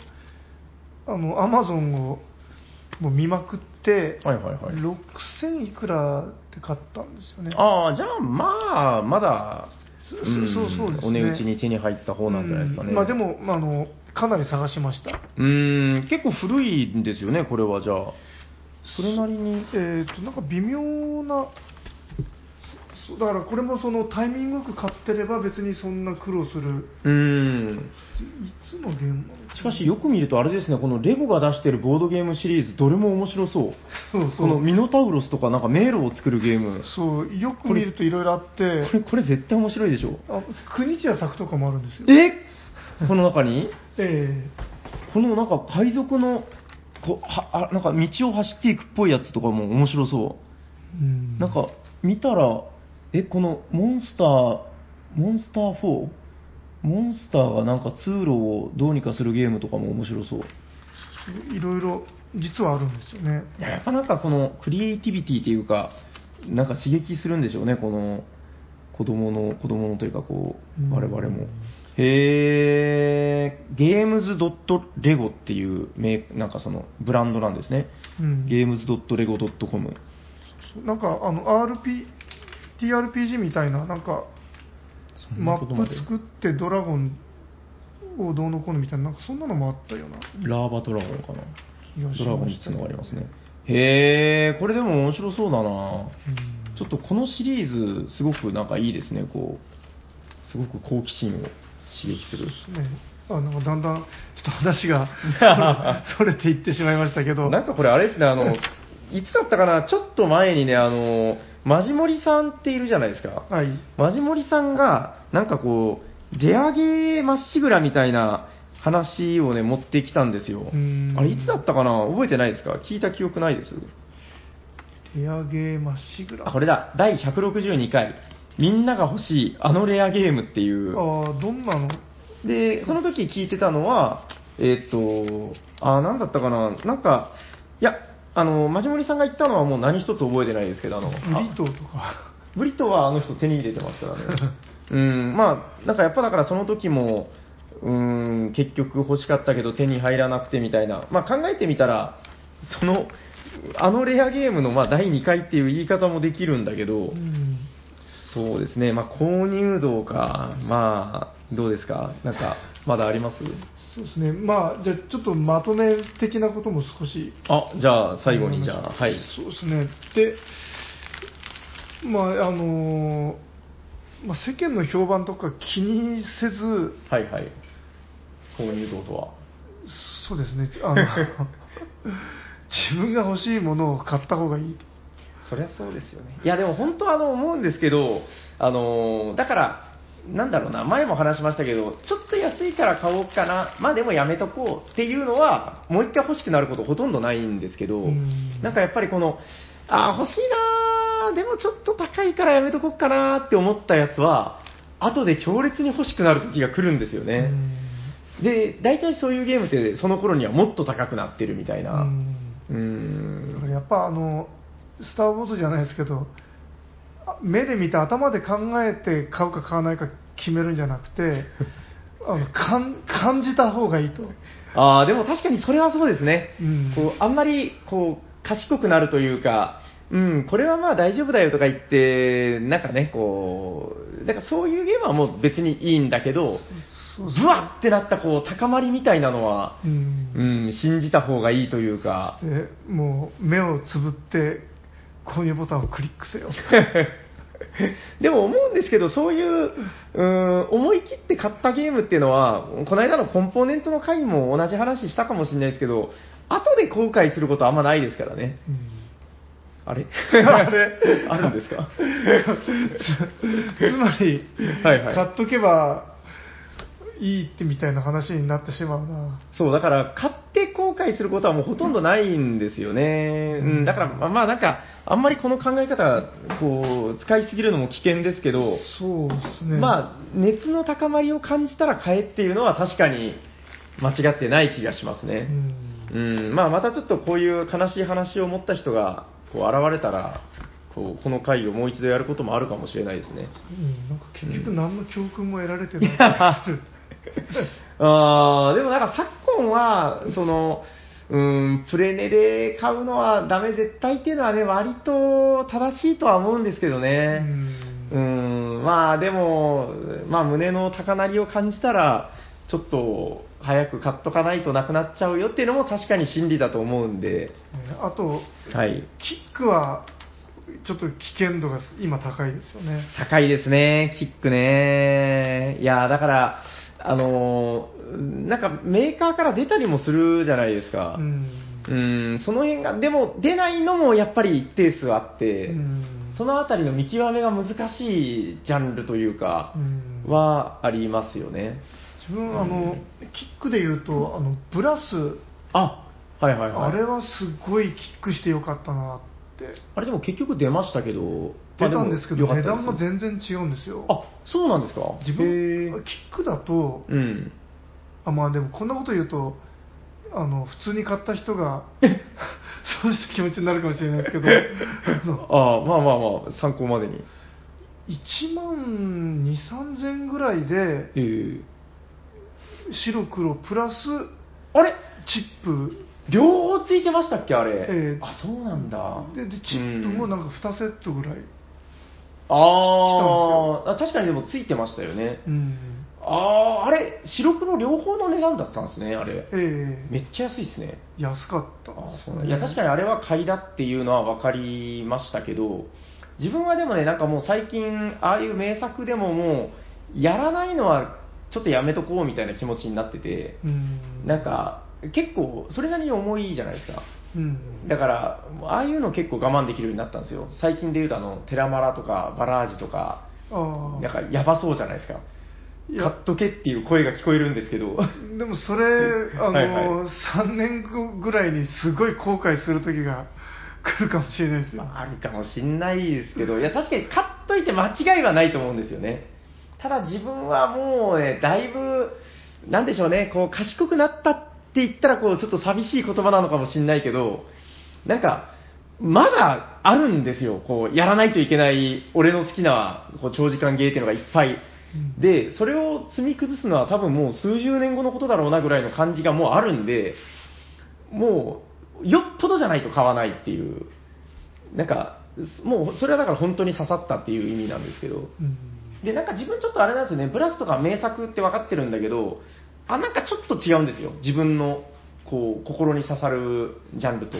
あのアマゾンをもう見まくって、はいはいはい。6000いくらで買ったんですよねああ、じゃあ、まあ、まだ、そそうそうそうですねお値打ちに手に入った方なんじゃないですかね。うんまあでも、まあ、あのかなり探しましたうーん、結構古いんですよね、これはじゃあ。それなりに。えー、となんか微妙なそだからこれもそのタイミングよく買ってれば別にそんな苦労するうーん。いつのゲームしかし、よく見るとあれですね、このレゴが出してるボードゲームシリーズ、どれも面白そう。そうそこのうミノタウロスとか、なんか迷路を作るゲーム。そうよく見るといろいろあってこれ、これ絶対面白いでしょ。あ国地や作とかもあるんですよえ？この中に？[laughs] えこのなんか海賊の、こうはあなんか道を走っていくっぽいやつとかも面白そう。えうんなんか見たら、え、このモンスター、モンスター 4? モンスターがなんか通路をどうにかするゲームとかも面白そう。いろいろ実はあるんですよねいややっぱなんかこのクリエイティビティっていうか、なんか刺激するんでしょうね、この子供の、子供のというかこう我々も。へー、ゲームズ .lego っていうなんかそのブランドなんですね。うんゲームズ .lego.com。そうなんかあの RP TRPG みたいななんかマップ。作ってドラゴンをどうのこうのみたいななんかそんなのもあったようなラーバドラゴンかな？ドラゴンっていうのがありますね。へー、これでも面白そうだなうんちょっとこのシリーズ、すごくなんかいいですね、こう、すごく好奇心を刺激する。ね、あのだんだんちょっと話が [laughs] それていってしまいましたけど、なんかこれあれですね、あの、いつだったかな、ちょっと前にね、あの、マジモリさんっているじゃないですか。はい、マジモリさんが、なんかこう、レアゲーまっしぐらみたいな話をね、持ってきたんですよん。あれ、いつだったかな？覚えてないですか？聞いた記憶ないですレアゲーまっしぐら。あ、これだ。第162回。みんなが欲しい、あのレアゲームっていう。あーどんなの？で、その時聞いてたのは、えーっと、あ、なんだったかな、なんか、いや、あの、マジモリさんが言ったのはもう何一つ覚えてないですけど、あの、ブリトーとか。ブリトはあの人手に入れてますからね。[laughs] うん、まあ、なんかやっぱだからその時も、うん、結局欲しかったけど手に入らなくてみたいな。まあ考えてみたら、その、あのレアゲームのまあ第2回っていう言い方もできるんだけど、うんそうですね、まあ購入度か、まあ、どうですか？なんか、まだあります？そうですね、まあ、じゃあちょっとまとめ的なことも少し。あ、じゃあ最後にじゃあ、はい。そうですね。で、まあ、あのまあ、世間の評判とか気にせず、はいはい。購入度とは。そうですね、あの [laughs] 自分が欲しいものを買った方がいい。そりゃそうですよね。いや、でも本当あの思うんですけど、あの、だから、なんだろうな、前も話しましたけど、ちょっと安いから買おうかな、まあでもやめとこうっていうのは、もう一回欲しくなることほとんどないんですけど、うんなんかやっぱりこの、あー欲しいなー、でもちょっと高いからやめとこうかなーって思ったやつは、後で強烈に欲しくなる時が来るんですよね。で、大体そういうゲームって、その頃にはもっと高くなってるみたいな。うんやっぱあの、スター・ウォーズじゃないですけど、あ目で見て頭で考えて買うか買わないか決めるんじゃなくて、[laughs] あの感感じた方がいいと。ああ、でも確かにそれはそうですね。うんこう、あんまり、こう、賢くなるというか、うん、これはまあ大丈夫だよとか言って、なんかね、こう、だからそういうゲームはもう別にいいんだけど、そうブワッってなったこう、高まりみたいなのは、うんうん、信じた方がいいというか。でもう目をつぶって購入ボタンをクリックせよ。[laughs] でも思うんですけど、そういう、うーん、思い切って買ったゲームっていうのは、この間のコンポーネントの回も同じ話したかもしれないですけど、後で後悔することあんまないですからね。うん。あれ？あれ？[laughs] あるんですか？[laughs] つつまり、はいはい。買っとけばいいってみたいな話になってしまうな。そう、だから、買って後悔することはもうほとんどないんですよね。うん、だから、まあまあなんか、あんまりこの考え方、こう、使いすぎるのも危険ですけど、そうですね。まあ、熱の高まりを感じたら買えっていうのは確かに間違ってない気がしますうね。んうん、まあまたちょっとこういう悲しい話を持った人が、こう現れたら、こう、この回をもう一度やることもあるかもしれないですね。うんなんか結局何の教訓も得られてない気がする。[laughs] [laughs] あーでもなんか昨今は、その、うん、プレネで買うのはダメ絶対っていうのはね、割と正しいとは思うんですけどね。うん、まあでも、まあ胸の高鳴りを感じたら、ちょっと早く買っとかないとなくなっちゃうよっていうのも確かに真理だと思うんで、ねあと、はい。キックはちょっと危険度が今高いですよね。高いですね、キックね。いや、だから、あのーなんかメーカーから出たりもするじゃないですか。うんうん、その辺が、でも出ないのもやっぱり一定数あって、うんそのあたりの見極めが難しいジャンルというかう、んはありますよね。自分あの、キックで言うとあのブラス、あ、はいはいはい。あれはすごいキックしてよかったなってあれでも結局出ましたけど、出たんですけど値段が全然違うんですよ。あ、そうなんですか？自分キックだとうん。あまあでもこんなこと言うとあの普通に買った人が [laughs] そうした気持ちになるかもしれないですけど。[laughs] あまあまあまあ、参考までに。1万2 3千ぐらいでえー、白黒プラスあれ？チップ。両方ついてましたっけあれ？ええ。あ、そうなんだ。ででチップもなんか2セットぐらい、あーあ、確かにでもついてましたよね。うんああ、あれ、白黒両方の値段だったんですね、あれ。ええめっちゃ安いですね。安かったあですそうなんいや、確かにあれは買いだっていうのは分かりましたけど、自分はでもね、なんかもう最近、ああいう名作でももう、やらないのはちょっとやめとこうみたいな気持ちになってて、うんなんか、結構、それなりに重いじゃないですか。うんだから、ああいうの結構我慢できるようになったんですよ。最近で言うと、あの、テラマラとか、バラージとか、ああなんかやばそうじゃないですか。いや買っとけっていう声が聞こえるんですけど。でもそれあの、[laughs] はいはい3年後ぐらいにすごい後悔する時が来るかもしれないですよ、まあ、あるかもしんないですけど、いや、確かに買っといて間違いはないと思うんですよね。ただ自分はもうね、だいぶ、なんでしょうね、こう、賢くなったって言ったら、こう、ちょっと寂しい言葉なのかもしんないけど、なんか、まだあるんですよ、こう、やらないといけない、俺の好きな、こう、長時間ゲーっていうのがいっぱい。うん。で、それを積み崩すのは多分もう数十年後のことだろうなぐらいの感じがもうあるんで、もう、よっぽどじゃないと買わないっていう、なんか、もうそれはだから本当に刺さったっていう意味なんですけど、うん。で、なんか自分ちょっとあれなんですよね、ブラスとか名作って分かってるんだけど、あ、なんかちょっと違うんですよ、自分の、こう、心に刺さるジャンルと。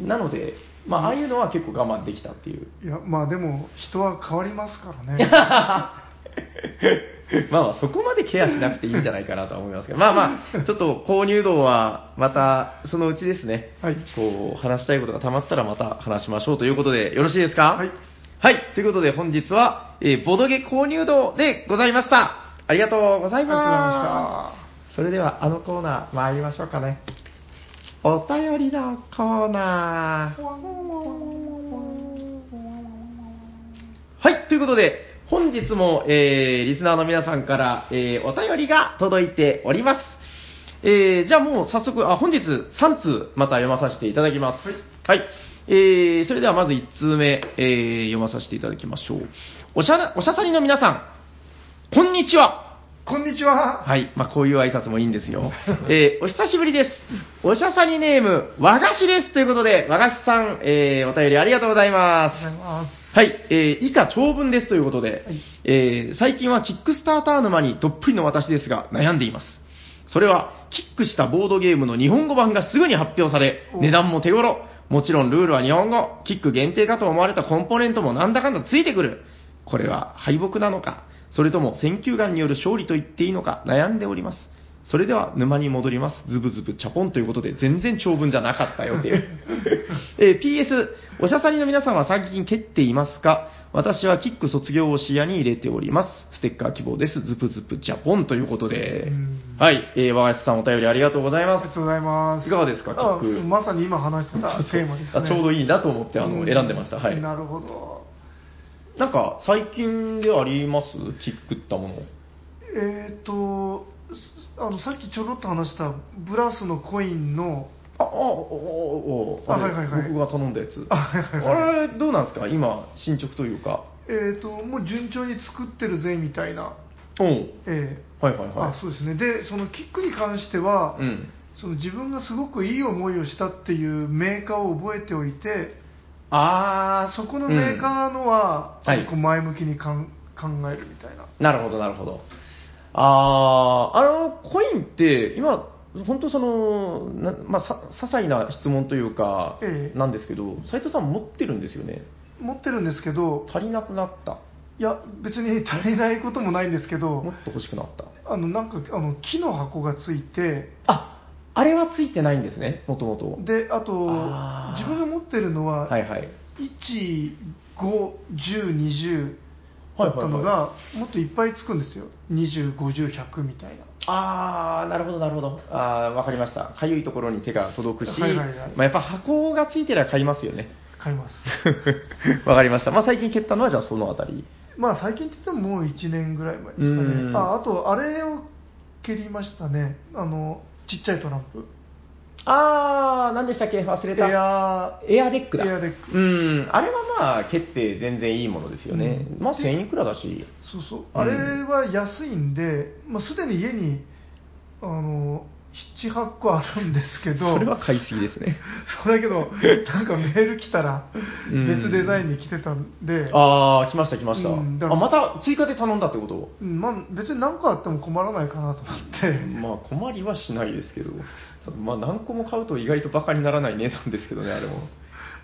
なので、まあ、ああいうのは結構我慢できたっていう。いやまあでも人は変わりますからね [laughs] まあまあ、そこまでケアしなくていいんじゃないかなとは思いますけど、まあまあ、ちょっと購入度は、また、そのうちですね、はいこう、話したいことが溜まったらまた話しましょうということで、よろしいですか？はいはい。ということで本日は、えーボドゲ購入度でございました。ありがとうございま。ますそれではあのコーナー参りましょうかね。お便りのコーナー。はい。ということで、本日も、えー、リスナーの皆さんから、えー、お便りが届いております。えー、じゃあもう早速、あ、本日3通また読まさせていただきます。はい。えー、それではまず1通目、えー、読まさせていただきましょう。おしゃな、おしゃさりの皆さん、こんにちは。こんにちは。はい。まあ、こういう挨拶もいいんですよ。[laughs] えー、お久しぶりです。おしゃさりネーム、和菓子です。ということで、和菓子さん、えー、お便りありがとうございます。ありがとうございます。はい、えー、以下長文ですということで、はいえー最近はキックスターター沼にどっぷりの私ですが悩んでいます。それは、キックしたボードゲームの日本語版がすぐに発表され、お値段も手頃、もちろんルールは日本語、キック限定かと思われたコンポーネントもなんだかんだついてくる。これは敗北なのか、それとも選球眼による勝利と言っていいのか悩んでおります。それでは沼に戻ります。ズブズブチャポンということで、全然長文じゃなかったよっていう。[laughs] えー PS、おしゃさりの皆さんは最近蹴っていますか？私はキック卒業を視野に入れております。ステッカー希望です。ズプズプジャポンということでうん。はい、えー、和菓子さんお便りありがとうございますありが。とうございます。いかがですかキック？あまさに今話してた [laughs] テーマですね。あちょうどいいなと思ってあの、うん選んでました。はい。なるほど。なんか、最近であります？キックったもの。えっ、と、あの、さっきちょろっと話したブラスのコインの、あ、あ、お、お、お、あれ、あはいはいはい僕が頼んだやつ。あはいはいはいあれ、どうなんですか今、進捗というか。えっ、と、もう順調に作ってるぜみたいな、うん。ええはいはいはい。あそうですね。で、そのキックに関しては、うん。その自分がすごくいい思いをしたっていうメーカーを覚えておいて、あー、そこのメーカーのは、うんはいこう前向きにかん考えるみたいな。なるほど、なるほど。あー、あの、コインって、今、本当その、なまあ、さ、些細な質問というか、ええなんですけど、斉藤さん持ってるんですよね？持ってるんですけど、足りなくなった。いや、別に足りないこともないんですけども、っと欲しくなった。あの、なんか、あの、木の箱がついて、あ、あれはついてないんですね、もともと。で、あと自分が持ってるのは、はいはい。1、5、10、20だったのはいが、もっといっぱいつくんですよ。20、50、100みたいな。あー、なるほど、なるほど。あー、わかりました。かゆいところに手が届くし、はいはいはいまあ、やっぱ箱がついてりゃ買いますよね。買います。[laughs] わかりました。まあ、最近蹴ったのは、じゃあそのあたり。まあ、最近って言ってももう1年ぐらい前ですかうんね。あ、あと、あれを蹴りましたね。あの、ちっちゃいトランプ。あー、何でしたっけ？忘れエた。アエアデックだ。エアデックうん。あれはまあ、蹴って全然いいものですよね。うんまあ、1000いくらだし。そうそう、うんあれは安いんで、まあ、すでに家にあの7、8個あるんですけど、それは買いすぎですね。そうだけど、なんかメール来たら、うん別デザインに来てたんで、あー、来ました来ました。うんあ、また追加で頼んだってこと？うんまあ、別に何個あっても困らないかなと思って、[laughs] まあ困りはしないですけど、まあ何個も買うと意外とバカにならない値段ですけどね、あれも。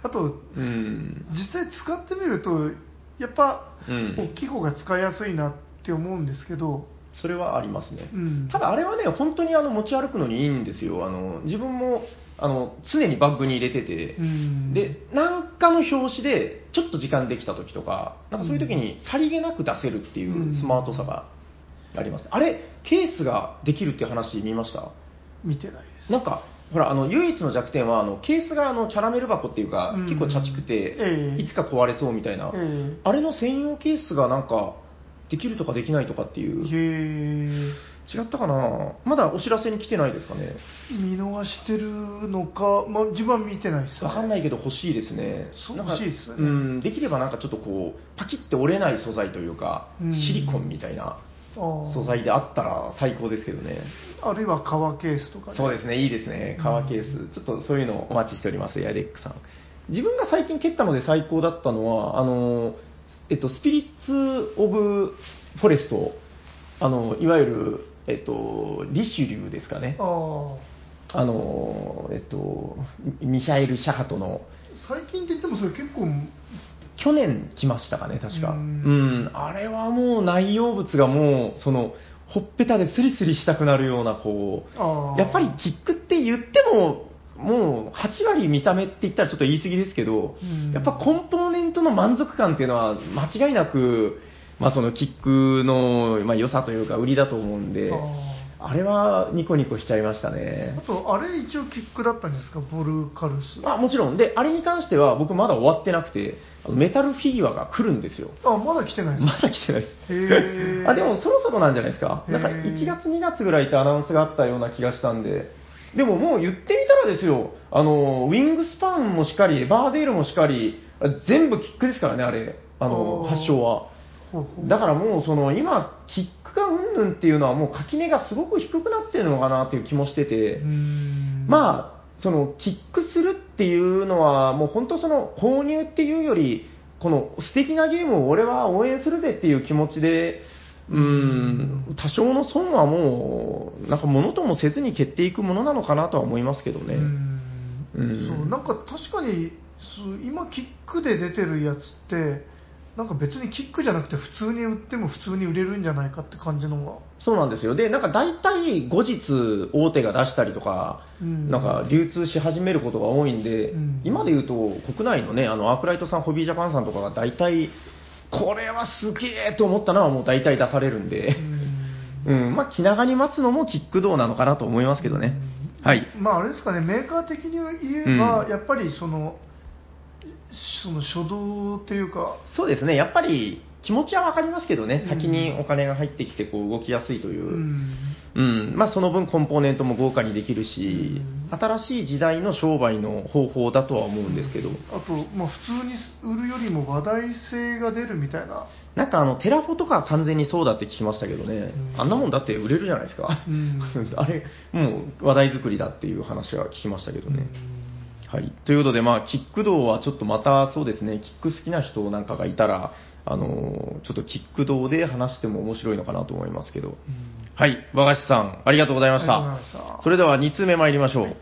あと、うん。実際使ってみると、やっぱ、うん大きい方が使いやすいなって思うんですけど、それはありますね。うん。ただあれはね、本当にあの持ち歩くのにいいんですよ。あの自分もあの常にバッグに入れてて、うん。で、なんかの表紙でちょっと時間できた時とか、なんかそういう時にさりげなく出せるっていううん。スマートさがあります。あれ、ケースができるって話見ました？見てないです。なんか、ほら、あの、唯一の弱点は、あの、ケースが、あの、キャラメル箱っていうか、うん。結構チャチくて、ええ。いつか壊れそうみたいな、ええ。あれの専用ケースがなんか、できるとかできないとかっていう、へ違ったかな？まだお知らせに来てないですかね？ー見逃してるのか、まあ、自分は見てないです、わかんないけど欲しいですね。欲しいですよねうん、できればなんかちょっとこう、パキって折れない素材というか、うんシリコンみたいな素材であったら最高ですけどね。あるいは革ケースとかそうですね、いいですね。革ケース。ちょっとそういうのをお待ちしております、エアデックさん。自分が最近蹴ったので最高だったのは、あの、えっと、スピリッツ・オブ・フォレスト、あの、いわゆる、えっと、リシュリューですかね。あ。ー。あの、えっと、ミヒャエル・シャハトの、最近って言ってもそれ結構。去年来ましたかね、確か。ううん。ん、あれはもう内容物がもう、その、ほっぺたでスリスリしたくなるような、こう、やっぱりキックって言っても、もう8割見た目って言ったらちょっと言い過ぎですけど、うんやっぱコンポーネントの満足感っていうのは間違いなく、まあそのキックの、まあ、良さというか売りだと思うんで、ああれはニコニコしちゃいましたねあ。と、あれ一応キックだったんですか、ボルカルス。あもちろん。で、あれに関しては僕まだ終わってなくて、あのメタルフィギュアが来るんですよ。あ、まだ来てないですまだ来てないです。[laughs] あ、でもそろそろなんじゃないですか。なんかへー1月2月ぐらいってアナウンスがあったような気がしたんで。でももう言ってみたらですよ、あの、ウィングスパンもしかり、バーデールもしかり、あ全部キックですからね、あれ。あの、発祥は。だからもうその今、キックがうんぬんっていうのはもう垣根がすごく低くなってるのかなっていう気もしてて、まあ、そのキックするっていうのは、もう本当その購入っていうより、この素敵なゲームを俺は応援するぜっていう気持ちで、うーん、多少の損はもう、なんか物ともせずに蹴っていくものなのかなとは思いますけどね。うーん。うん。そうなんか確かに今キックで出てるやつってなんか別にキックじゃなくて普通に売っても普通に売れるんじゃないかって感じのが。そうなんですよ。で、なんか大体後日大手が出したりとか、うん。なんか流通し始めることが多いんで、うん。今で言うと国内のね、あのアークライトさん、ホビージャパンさんとかが大体、これはすげえと思ったのはもう大体出されるんで、うん、まあ気長に待つのもキック道なのかなと思いますけどね。はい。まああれですかね。メーカー的に言えば、うん。やっぱりそのその初動っていうか。そうですね、やっぱり気持ちはわかりますけどね、うん。先にお金が入ってきてこう動きやすいという。う、ん。うん、まあその分コンポーネントも豪華にできるし、うん。新しい時代の商売の方法だとは思うんですけど、あと、まあ、普通に売るよりも話題性が出るみたいな、なんかあのテラフォとかは完全にそうだって聞きましたけどね、うん。あんなもんだって売れるじゃないですか、うん。[laughs] あれ、もう話題作りだっていう話は聞きましたけどね。はい、ということで、まあ、キック道はちょっとまたそうですね、キック好きな人なんかがいたら、あのーちょっとキック道で話しても面白いのかなと思いますけど、はい、和菓子さん、ありがとうございましたた。それでは2通目参りましょう。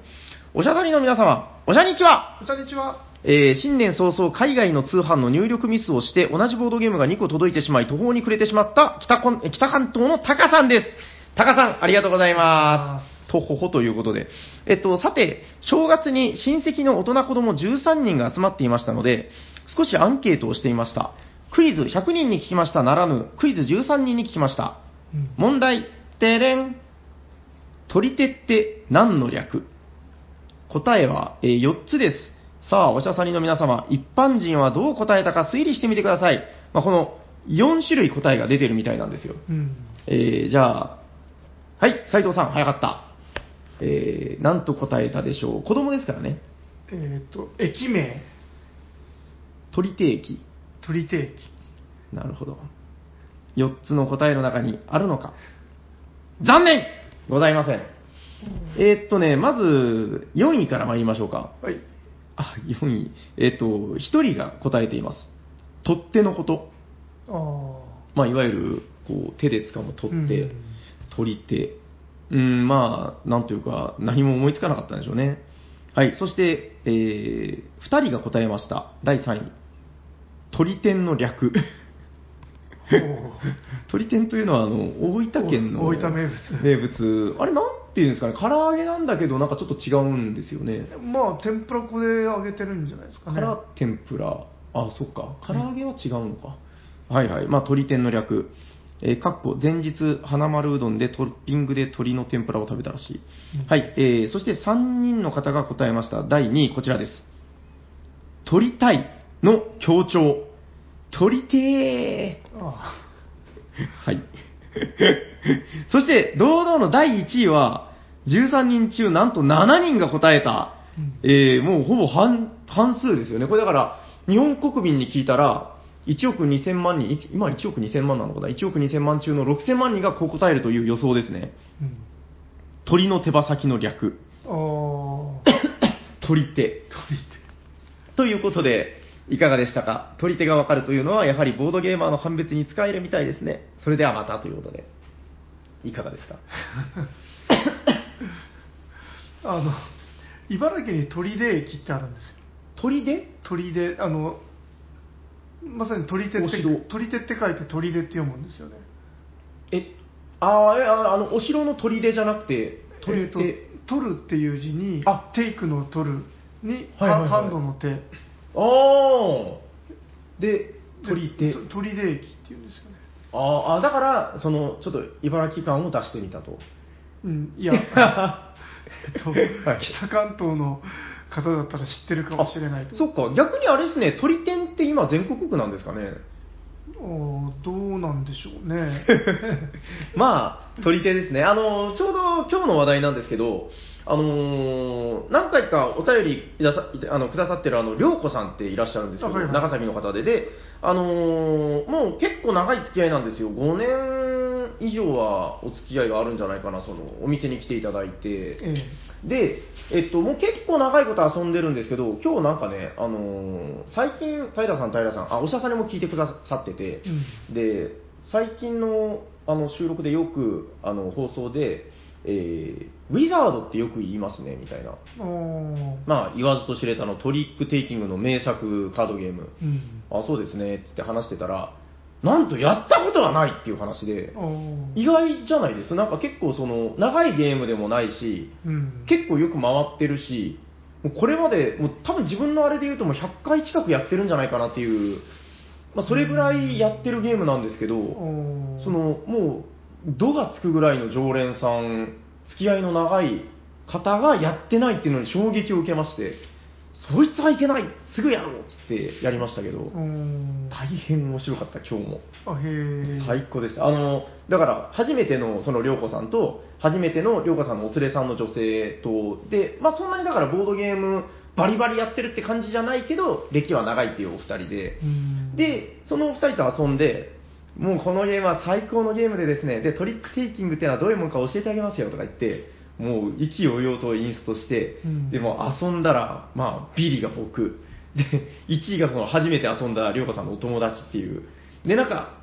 おしゃさりの皆様、おしゃにちはこんにちは。えー新年早々海外の通販の入力ミスをして同じボードゲームが2個届いてしまい途方に暮れてしまった北こんえ北関東のタカさんです。タカさん、ありがとうございます。とほほということで。えっと、さて、正月に親戚の大人子供13人が集まっていましたので、少しアンケートをしていました。クイズ100人に聞きましたならぬ、クイズ13人に聞きました。うん問題、てれん。取り手って何の略？答えは、え4つです。さあ、おしゃさりの皆様、一般人はどう答えたか推理してみてください。まあ、この4種類答えが出てるみたいなんですよ。うんえー、じゃあ、はい、斉藤さん、早かった。えー、なんと答えたでしょう。子供ですからね。えっ、と、駅名、取り手駅。取り手駅。なるほど。4つの答えの中にあるのか。残念ございません。えーっとね、まず、4位から参りましょうか。はい。あ、4位。えーっと、1人が答えています。取っ手のこと。ああ。まあ、いわゆる、こう、手で掴む取っ手、うん取り手。うん、まあ、なんというか、何も思いつかなかったんでしょうね。はい、そして、えー、2人が答えました。第3位。鳥天の略。[laughs] 鳥天というのは、あの、大分県のお大分名物名物。あれ、なんていうんですかね、唐揚げなんだけど、なんかちょっと違うんですよね。まあ、天ぷら粉で揚げてるんじゃないですかね。から天ぷら。あ、そっか。唐揚げは違うのか。はいはい。まあ、鳥天の略。えー、かっこ、前日、花丸うどんでトッピングで鶏の天ぷらを食べたらしい。うんはい。えー、そして3人の方が答えました。第2位、こちらです。取りたいの強調。取りてー。あ [laughs] はい。[laughs] そして、堂々の第1位は、13人中なんと7人が答えた、うんえーもうほぼ半半数ですよね。これだから、日本国民に聞いたら、1億2000万人、い今1億2000万なのかな ?1 億2000万中の6000万人がこう答えるという予想ですね。あ。うん。鳥の手羽先の略。ああ。[laughs] 鳥手。ということで、いかがでしたか？取り手がわかるというのは、やはりボードゲーマーの判別に使えるみたいですね。それではまたということで、いかがですか？[laughs] あの、茨城に取手駅ってあるんですよ。鳥手取手、あの、まさに取手ってお城、取手って書いて取手って読むんですよね。え、あーえああの、お城の砦じゃなくて、鳥えー取るっていう字にあ、テイクの取るに、はいはいはいハンドの手。ああ。で、取り手。でと取り手駅っていうんですよね。あーあ、だから、その、ちょっと茨城感を出してみたと。うん、いや、[laughs] えっとはい北関東の方だったら知ってるかもしれないと。あそっか、逆にあれですね、鳥天って今全国区なんですかね。おーどうなんでしょうね。[laughs] まあ、取り手ですね。あの、ちょうど今日の話題なんですけど、あのー何回かお便りいださあのくださってるあの、りょうこさんっていらっしゃるんですけど、あはいはい。長崎の方で、で、あのーもう結構長い付き合いなんですよ。5年以上はお付き合いがあるんじゃないかな、その、お店に来ていただいて。えで、えっと、もう結構長いこと遊んでるんですけど、今日なんかね、あのー最近、平さん、平さん、あ、おしゃさんにも聞いてくださってて、うん。で、最近のあの収録でよくあの放送で、えーウィザードってよく言いますね、みたいな。まあ、言わずと知れたのトリックテイキングの名作カードゲーム。うん。あ、そうですね、って話してたら、なんとやったことはないっていう話で、意外じゃないですなんか結構その、長いゲームでもないし、うん。結構よく回ってるし、もうこれまで、もう多分自分のあれで言うともう100回近くやってるんじゃないかなっていう、まあ、それぐらいやってるゲームなんですけど、おーそのもう、度がつくぐらいの常連さん、付き合いの長い方がやってないっていうのに衝撃を受けまして、そいつはいけない、すぐやろうっつってやりましたけど、大変面白かった、今日も。最高でした。あの、だから、初めての、その、りょうこさんと、初めてのりょうこさんのお連れさんの女性と、で、まあ、そんなにだから、ボードゲーム、バリバリやってるって感じじゃないけど、歴は長いっていうお二人で、うん、で、そのお二人と遊んで、もうこのゲームは最高のゲームでですね、で、トリックテイキングっていうのはどういうものか教えてあげますよとか言って、もう意気揚々とインストして、うんでも遊んだら、まあ、ビリが僕、で、1位がその初めて遊んだりょうこさんのお友達っていう。で、なんか、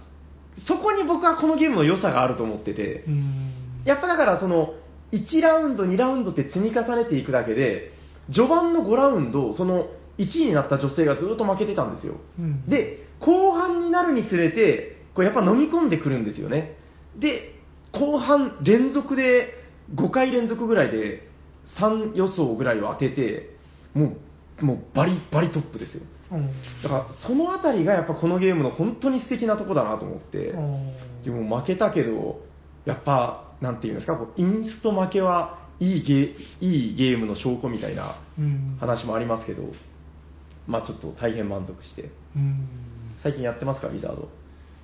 そこに僕はこのゲームの良さがあると思ってて、うん。やっぱだからその、1ラウンド、2ラウンドって積み重ねていくだけで、序盤の5ラウンド、その1位になった女性がずっと負けてたんですよ。うん、で、後半になるにつれて、こうやっぱ飲み込んでくるんですよね。で、後半連続で、5回連続ぐらいで、3予想ぐらいを当てて、もう、もうバリバリトップですよ。うん、だから、そのあたりがやっぱこのゲームの本当に素敵なとこだなと思って、でも負けたけど、やっぱ、なんていうんですか、こうインスト負けはいいゲいいゲームの証拠みたいなうん、話もありますけど、まあちょっと大変満足して。うん。最近やってますか、ウィザード？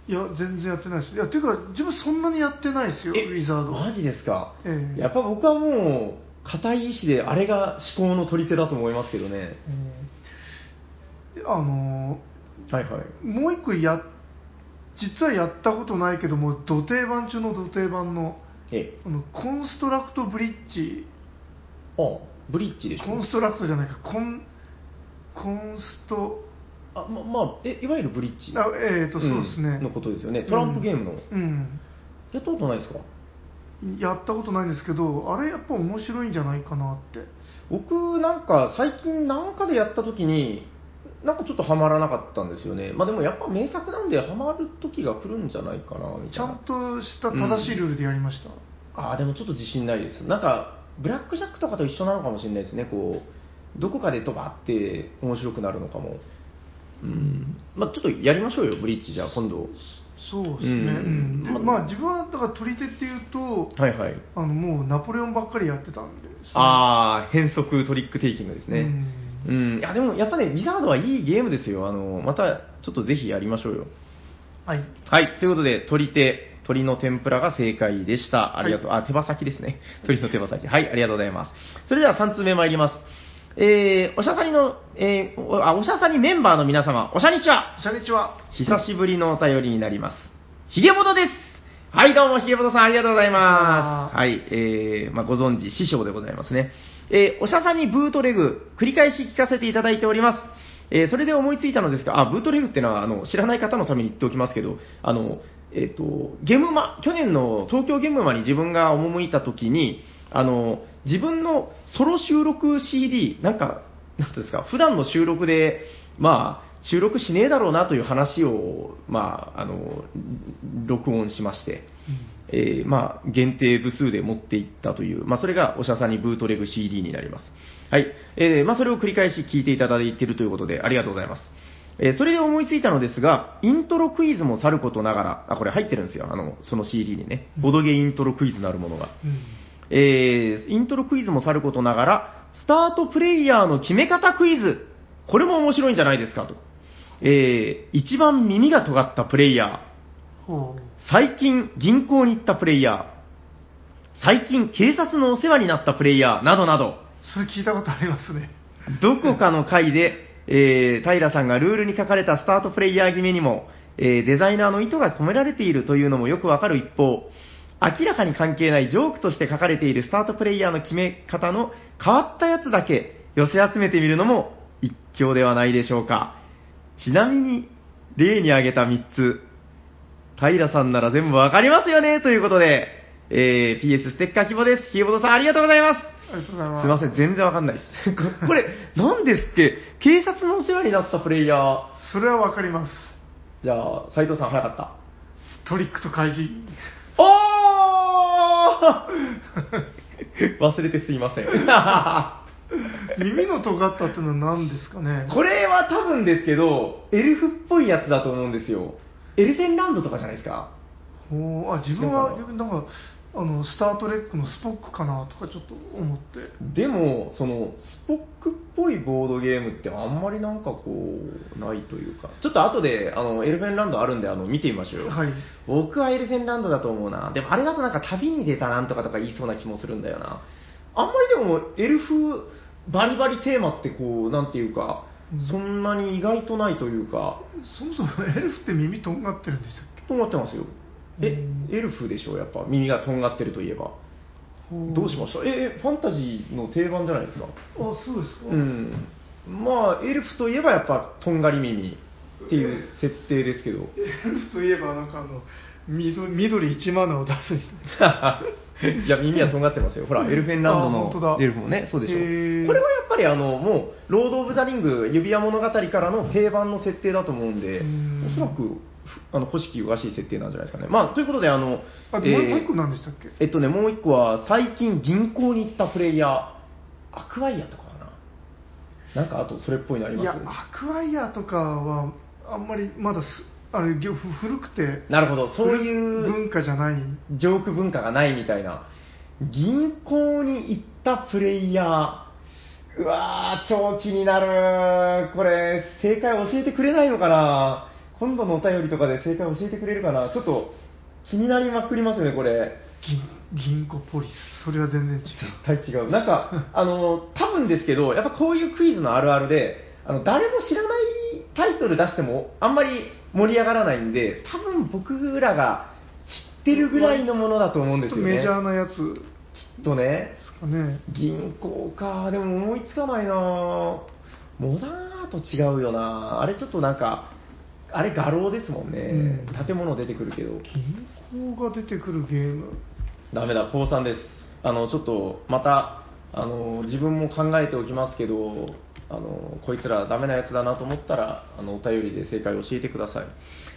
いや、全然やってないです。いや、ていうか、自分そんなにやってないですよ、ウィザード。マジですか、ええやっぱ僕はもう、固い意志で、あれが思考の取り手だと思いますけどね。うんあのはいはい。ーもう一個や、実はやったことないけども、土定番中の土定番の、えあのコンストラクトブリッジ、あ、ブリッジでしょコンストラクトじゃないか、コン、コンスト、あ、ま、まあ、え、いわゆるブリッジ。あえーと、そうですね。んのことですよね。トランプゲームの。うん。やったことないですか？やったことないんですけど、あれやっぱ面白いんじゃないかなって。僕なんか最近なんかでやった時になんかちょっとハマらなかったんですよねまあでもやっぱ名作なんでハマる時が来るんじゃないかなみたいなちゃんとした正しいルールでやりました。ああでもちょっと自信ないですなんかブラックジャックとかと一緒なのかもしれないですねこうどこかでドバって面白くなるのかもうんまあちょっとやりましょうよブリッジじゃあ今度そうですね。うんうんでままあ自分はだから取り手っていうと、はいはいあのもうナポレオンばっかりやってたんでああ変則トリックテイキングですねううん、いやでもやっぱねウィザードはいいゲームですよあのまたちょっとぜひやりましょうよはい。はい、ということで、鶏手、鶏の天ぷらが正解でした。ありがとう。あ、手羽先ですね。鶏の手羽先。はい、ありがとうございます。それでは3通目参ります。えー、おしゃさにの、えー、おあ、おしゃさにメンバーの皆様、おしゃにちは。こんにちは。久しぶりのお便りになります。ひげぼどです。はい、どうも、ひげぼどさん、ありがとうございます。はい、えー、まあ、ご存知、師匠でございますね。えー、おしゃさにブートレグ、繰り返し聞かせていただいております。えー、それで思いついたのですが、あ、ブートレグっていうのは、あの、知らない方のために言っておきますけど、あの、えっ、と、ゲームマ、去年の東京ゲームマに自分が赴いた時に、あの、自分のソロ収録 CD、なんか、なんていうんですか、普段の収録で、まあ、収録しねえだろうなという話を、まあ、あの、録音しまして、えーまあ、限定部数で持っていったという、まあ、それがおしゃさんにブートレグ CD になります。はい。えーまあ、それを繰り返し聞いていただいているということで、ありがとうございます。えーそれで思いついたのですが、イントロクイズもさることながら、あ、これ入ってるんですよ、あの、その CD にね。ボドゲイントロクイズなるものが。うんえーイントロクイズもさることながら、スタートプレイヤーの決め方クイズ。これも面白いんじゃないですかと。えー一番耳が尖ったプレイヤー。最近銀行に行ったプレイヤー。最近警察のお世話になったプレイヤー。などなど。それ聞いたことありますね。どこかの回で、えー、平さんがルールに書かれたスタートプレイヤー決めにも、えーデザイナーの意図が込められているというのもよくわかる一方、明らかに関係ないジョークとして書かれているスタートプレイヤーの決め方の変わったやつだけ寄せ集めてみるのも一興ではないでしょうか。ちなみに、例に挙げた3つ、平さんなら全部わかりますよね？ということで、えー PS ステッカー希望です。キーボードさんありがとうございます。ありがとうございます。すいません、全然わかんないです。こ [laughs] これ、何ですっけ？警察のお世話になったプレイヤー。それはわかります。じゃあ、斉藤さん早かった。トリックと開示。おー [laughs] 忘れてすいません。[laughs] 耳の尖ったってのは何ですかね？これは多分ですけど、エルフっぽいやつだと思うんですよ。エルフェンランドとかじゃないですか？ほうあ自分は逆になんかあのスター・トレックのスポックかなとかちょっと思ってでも、その、スポックっぽいボードゲームってあんまりなんかこう、ないというか。ちょっと後で、あの、エルフェンランドあるんで、あの、見てみましょうよ。はい僕はエルフェンランドだと思うな。でもあれだとなんか旅に出たなんとかとか言いそうな気もするんだよな。あんまりでもエルフバリバリテーマってこう、なんていうかうん、そんなに意外とないというか、そもそもエルフって耳とんがってるんでしたっけ？とんがってますよ。えうん、エルフでしょ？やっぱ耳がとんがってるといえば。どうしました？え、えファンタジーの定番じゃないですか。あそうですか、うん。まあ、エルフといえばやっぱとんがり耳っていう設定ですけど。エルフといえばなんかあの緑緑1マナを出す [laughs] いや、耳はとんがってますよ。ほら、エルフェンランドのエルフもね、そうでしょ。これはやっぱりあの、もう、ロード・オブ・ザ・リング、指輪物語からの定番の設定だと思うんでうん、おそらく、ふあの、古式ゆがしい設定なんじゃないですかね。まあ、ということで、あの、あとえーもう一個何でしたっけ？えっとね、もう一個は、最近銀行に行ったプレイヤー、アクアイアとかかな。なんか、あと、それっぽいのあります？いやアクアイアとかはあんまりまだすあれ古くてなるほど、そうい古う文化じゃないジョーク文化がないみたいな。銀行に行ったプレイヤー。うわー、超気になる。これ、正解教えてくれないのかな？今度のお便りとかで正解教えてくれるかな？ちょっと気になりまくりますよね、これ。銀銀行ポリス。それは全然違う。絶対違う。なんか、[laughs] あの、多分ですけど、やっぱこういうクイズのあるあるで、あの、誰も知らないタイトル出しても、あんまり盛り上がらないんで、多分僕らが知ってるぐらいのものだと思うんですよね。メジャーなやつ。できっとね、すかね。銀行か、でも思いつかないな。モダンアート違うよな。あれちょっとなんか、あれ画廊ですもんね。うん建物出てくるけど。銀行が出てくるゲームダメだ、高3です。あの、ちょっと、また、あの、自分も考えておきますけど、あの、こいつらダメなやつだなと思ったら、あの、お便りで正解を教えてください。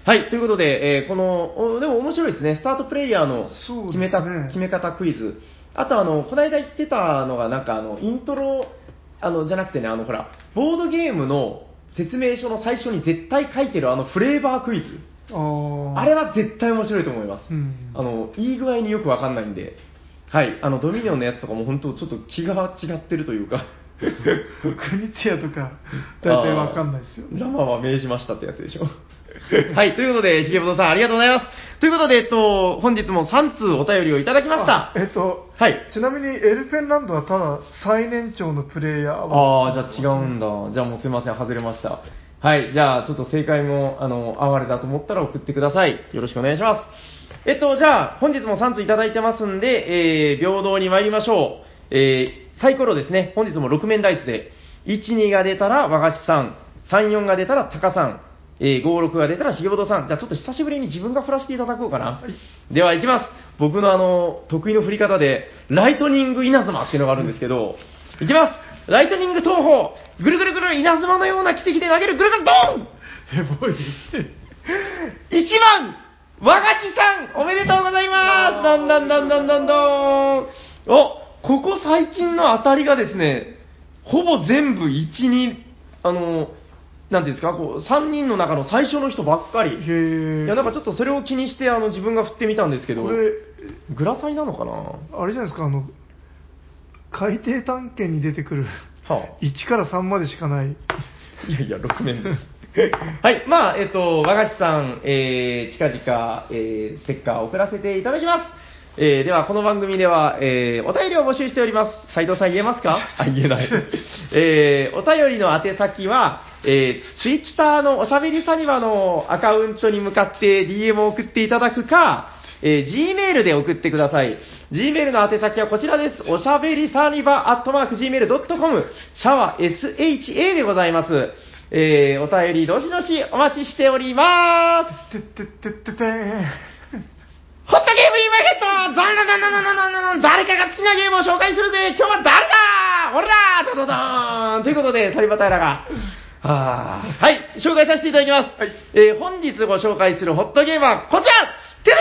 はい、ということで、えーこの、おでも面白いですね。スタートプレイヤーの決めた、決め方クイズ。あと、あの、この間言ってたのが、なんか、あの、イントロ、あの、じゃなくてね、あの、ほら、ボードゲームの説明書の最初に絶対書いてるあのフレーバークイズ。あーあれは絶対面白いと思います。うんあの、いい具合によくわかんないんで。はい。あの、ドミニオンのやつとかも本当ちょっと気が違ってるというか。クニツヤとか大体わかんないですよラマは命じましたってやつでしょ。[laughs] はい。ということで、ひげぼとさんありがとうございます。ということで、えっと、本日も3通お便りをいただきましたあ。えっとはい。ちなみにエルフェンランドはただ最年長のプレイヤーはああ、じゃあ違うんだ。じゃあもうすいません、外れました。はい、じゃあちょっと正解も、あの、哀れだと思ったら送ってください。よろしくお願いします。えっと、じゃあ、本日も3通いただいてますんで、えー、平等に参りましょう。えー、サイコロですね。本日も6面ダイスで、1、2が出たら和菓子さん、3、4が出たらタカさん、えー、5、6が出たらひげぼとさん。じゃあちょっと久しぶりに自分が振らせていただこうかな。では行きます。僕のあの、得意の振り方で、ライトニング稲妻っていうのがあるんですけど、いきます。ライトニング投法ぐるぐるぐる稲妻のような奇跡で投げるぐるぐるドーン。え、ボイ1番和菓子さんおめでとうございます。だんだんだんだんだんだんおここ最近の当たりがですね、ほぼ全部1、2、あの、なんていうんですか、こう、3人の中の最初の人ばっかり。へえ。いや、なんかちょっとそれを気にして、あの、自分が振ってみたんですけど、これ、グラサイなのかな？はあれじゃないですか、あの、海底探検に出てくる、あ。1から3までしかない。いやいや、6年です。はい、まあ、えっと、和菓子さん、えー、近々、えー、ステッカーを送らせていただきます。えー、では、この番組では、えー、お便りを募集しております。斉藤さん言えますか？あ、言えない。[laughs] えー、お便りの宛先は、えー、ツイッターのおしゃべりサニバのアカウントに向かって DM を送っていただくか、えー、Gmail で送ってください。Gmail の宛先はこちらです。おしゃべりサニバアットマーク Gmail.com シャワー SHA でございます。えー、お便りどしどしお待ちしております。てってってっててーホットゲームインマーケットザンダンダンダンダンダン誰かが好きなゲームを紹介するぜ。今日は誰だ。俺だドドドーン。ということで、サリバタイラが、ははい、紹介させていただきます。はい、えー、本日ご紹介するホットゲームはこちら。テレ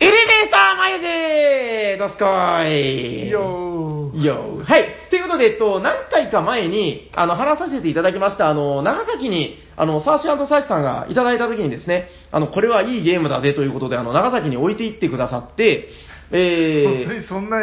テン。エレベーター前でーどすこーい。よー。よー。はい。ということで、えっと、何回か前に、あの、話させていただきました、あの、長崎に、あの、サーシサーシさんがいただいた時にですね、あの、これはいいゲームだぜということで、あの、長崎に置いていってくださって、え本当ー、にそんな、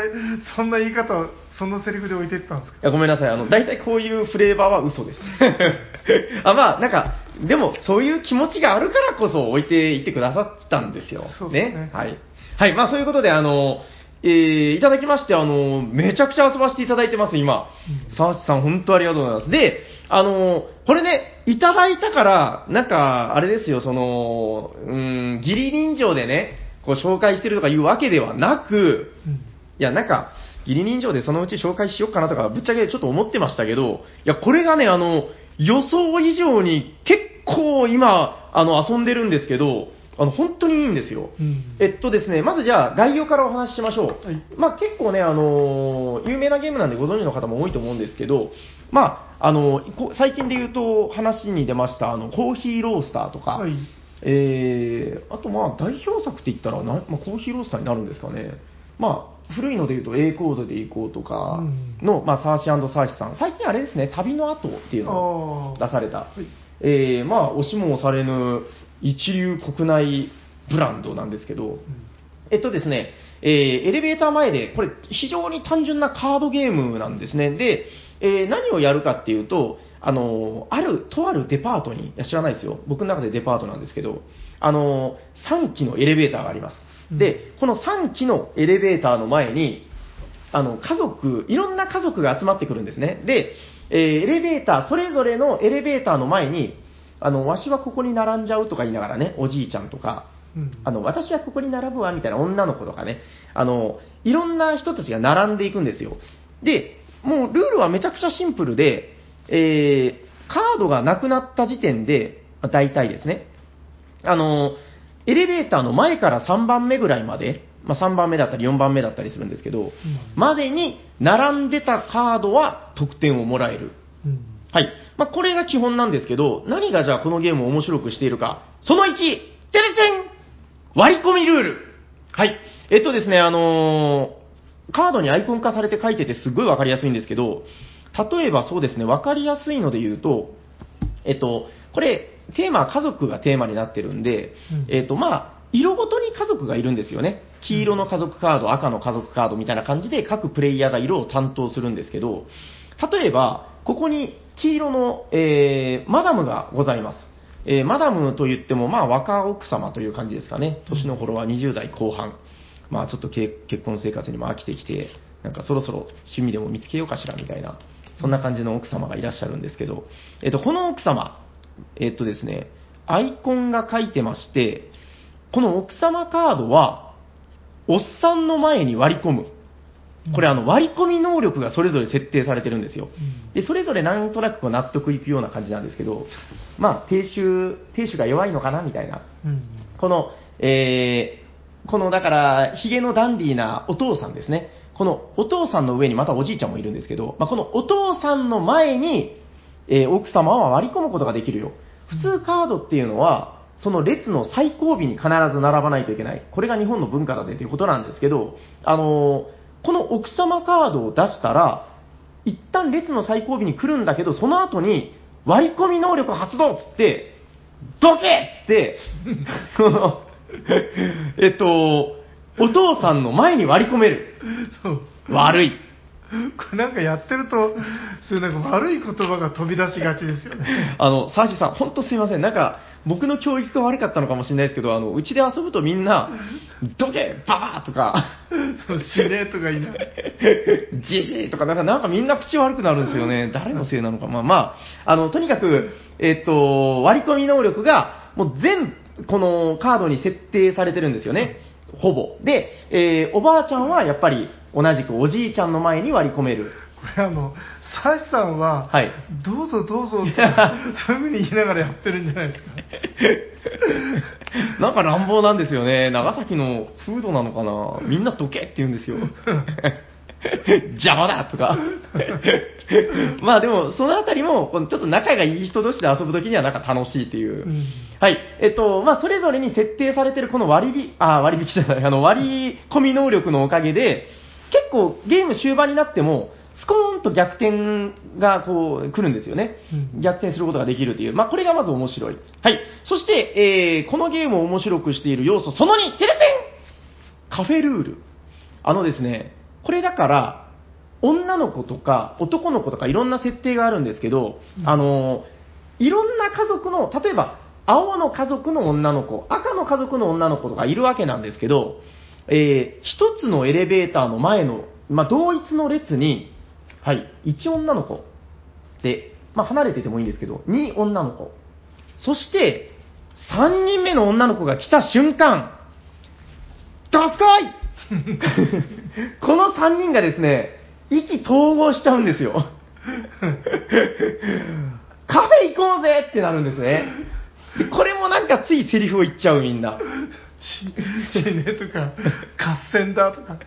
そんな言い方、そのセリフで置いてったんですか？いやごめんなさい。あの、大体こういうフレーバーは嘘です。[laughs] あ、まあ、なんか、でも、そういう気持ちがあるからこそ置いていってくださったんですよ。そうですねはい。はい、まあ、そういうことで、あの、えー、いただきまして、あの、めちゃくちゃ遊ばせていただいてます、今。沢地さん、本当ありがとうございます。で、あの、これね、いただいたから、なんか、あれですよ、その、うーん、義理人情でね、こう紹介してるとかいうわけではなく、うんいや、なんか、義理人情でそのうち紹介しようかなとか、ぶっちゃけちょっと思ってましたけど、いや、これがね、あの、予想以上に結構今、あの、遊んでるんですけど、あの、本当にいいんですよ。うんえっとですね、まずじゃあ、概要からお話ししましょう。はいまあ結構ね、あの有名なゲームなんでご存知の方も多いと思うんですけど、まあ、あのこ最近で言うと話に出ました、あの、コーヒーロースターとか、はいえー、あとまあ代表作って言ったらな、まあ、コーヒーロースターになるんですかね。まあ、古いので言うと A コードで行こうとかの、まあ、サーシサーシさん。最近あれですね、旅の後っていうのを。出された。いえー、まあ、押しも押されぬ一流国内ブランドなんですけど、えっとですね、えーエレベーター前で、これ非常に単純なカードゲームなんですね。で、えー何をやるかっていうと、あのーある、とあるデパートに、いや知らないですよ。僕の中でデパートなんですけど、あのー3機のエレベーターがあります。で、この3機のエレベーターの前に、あの、家族、いろんな家族が集まってくるんですね。で、えーエレベーター、それぞれのエレベーターの前に、あの、わしはここに並んじゃうとか言いながらね、おじいちゃんとか、うんあの、私はここに並ぶわ、みたいな女の子とかね、あの、いろんな人たちが並んでいくんですよ。で、もうルールはめちゃくちゃシンプルで、えー、カードがなくなった時点で、まあ大体ですね、あの、エレベーターの前から3番目ぐらいまで、まあ、3番目だったり4番目だったりするんですけど、までに並んでたカードは得点をもらえる。うんはい。まあ、これが基本なんですけど、何がじゃあこのゲームを面白くしているか。その1、テレセン割り込みルール。はい。えっとですね、あのーカードにアイコン化されて書いててすっごいわかりやすいんですけど、例えばそうですね、わかりやすいので言うと、えっと、これ、テーマは家族がテーマになってるんで、うんえっと、まあ、色ごとに家族がいるんですよね。黄色の家族カード、赤の家族カードみたいな感じで各プレイヤーが色を担当するんですけど、例えば、ここに黄色の、えーマダムがございます。えーマダムと言っても、まあ、若奥様という感じですかね。年の頃は20代後半。まあ、ちょっと結婚生活にも飽きてきて、なんかそろそろ趣味でも見つけようかしらみたいな、そんな感じの奥様がいらっしゃるんですけど、えっと、この奥様、えっとですね、アイコンが書いてまして、この奥様カードは、おっさんの前に割り込む。これあの割り込み能力がそれぞれ設定されてるんですよ。で、それぞれなんとなくこう納得いくような感じなんですけど、まあ、亭主、亭主が弱いのかなみたいな。うんこの、えー、このだから、ヒゲのダンディーなお父さんですね。このお父さんの上にまたおじいちゃんもいるんですけど、まあ、このお父さんの前に、えー奥様は割り込むことができるよ。普通カードっていうのは、その列の最後尾に必ず並ばないといけない。これが日本の文化だぜということなんですけど、あのーこの奥様カードを出したら、一旦列の最後尾に来るんだけど、その後に割り込み能力発動っつって、どけっつって、この、えっと、お父さんの前に割り込める。悪い。これなんかやってると、そういうなんか悪い言葉が飛び出しがちですよね。あの、サーシさん、本当すいません。なんか、僕の教育が悪かったのかもしれないですけど、あの、うちで遊ぶとみんな、どけバーとか、そう、死ねとか言いながら。じじいとか、なんか、なんかみんな口悪くなるんですよね。誰のせいなのか。まあまあ、あの、とにかく、えっと、割り込み能力が、もう全、このカードに設定されてるんですよね。ほぼ。で、えーおばあちゃんはやっぱり同じくおじいちゃんの前に割り込める。これあの、サシさんは、はいどうぞどうぞって、[laughs] そういうふうに言いながらやってるんじゃないですか。[laughs] なんか乱暴なんですよね。長崎の風土なのかな。みんなどけって言うんですよ。[laughs] 邪魔だとか。まあでも、そのあたりも、ちょっと仲がいい人同士で遊ぶときにはなんか楽しいっていう。うんはい。えっと、まあそれぞれに設定されてるこの割引、あ、割引じゃない、あの割り込み能力のおかげで、結構ゲーム終盤になっても、スコーンと逆転がこう来るんですよね。うん逆転することができるという。まあ、これがまず面白い。はい。そして、えー、このゲームを面白くしている要素、その2、テレセンカフェルール。あのですね、これだから、女の子とか男の子とかいろんな設定があるんですけど、うんあの、いろんな家族の、例えば、青の家族の女の子、赤の家族の女の子とかいるわけなんですけど、えー、一つのエレベーターの前の、まあ、同一の列に、はい、1女の子で、まあ、離れててもいいんですけど、2女の子。そして、3人目の女の子が来た瞬間、どすこいこの3人がですね、意気投合しちゃうんですよ。[laughs] カフェ行こうぜってなるんですね。でこれもなんかついセリフを言っちゃうみんな。し死ねとか、合戦だとか。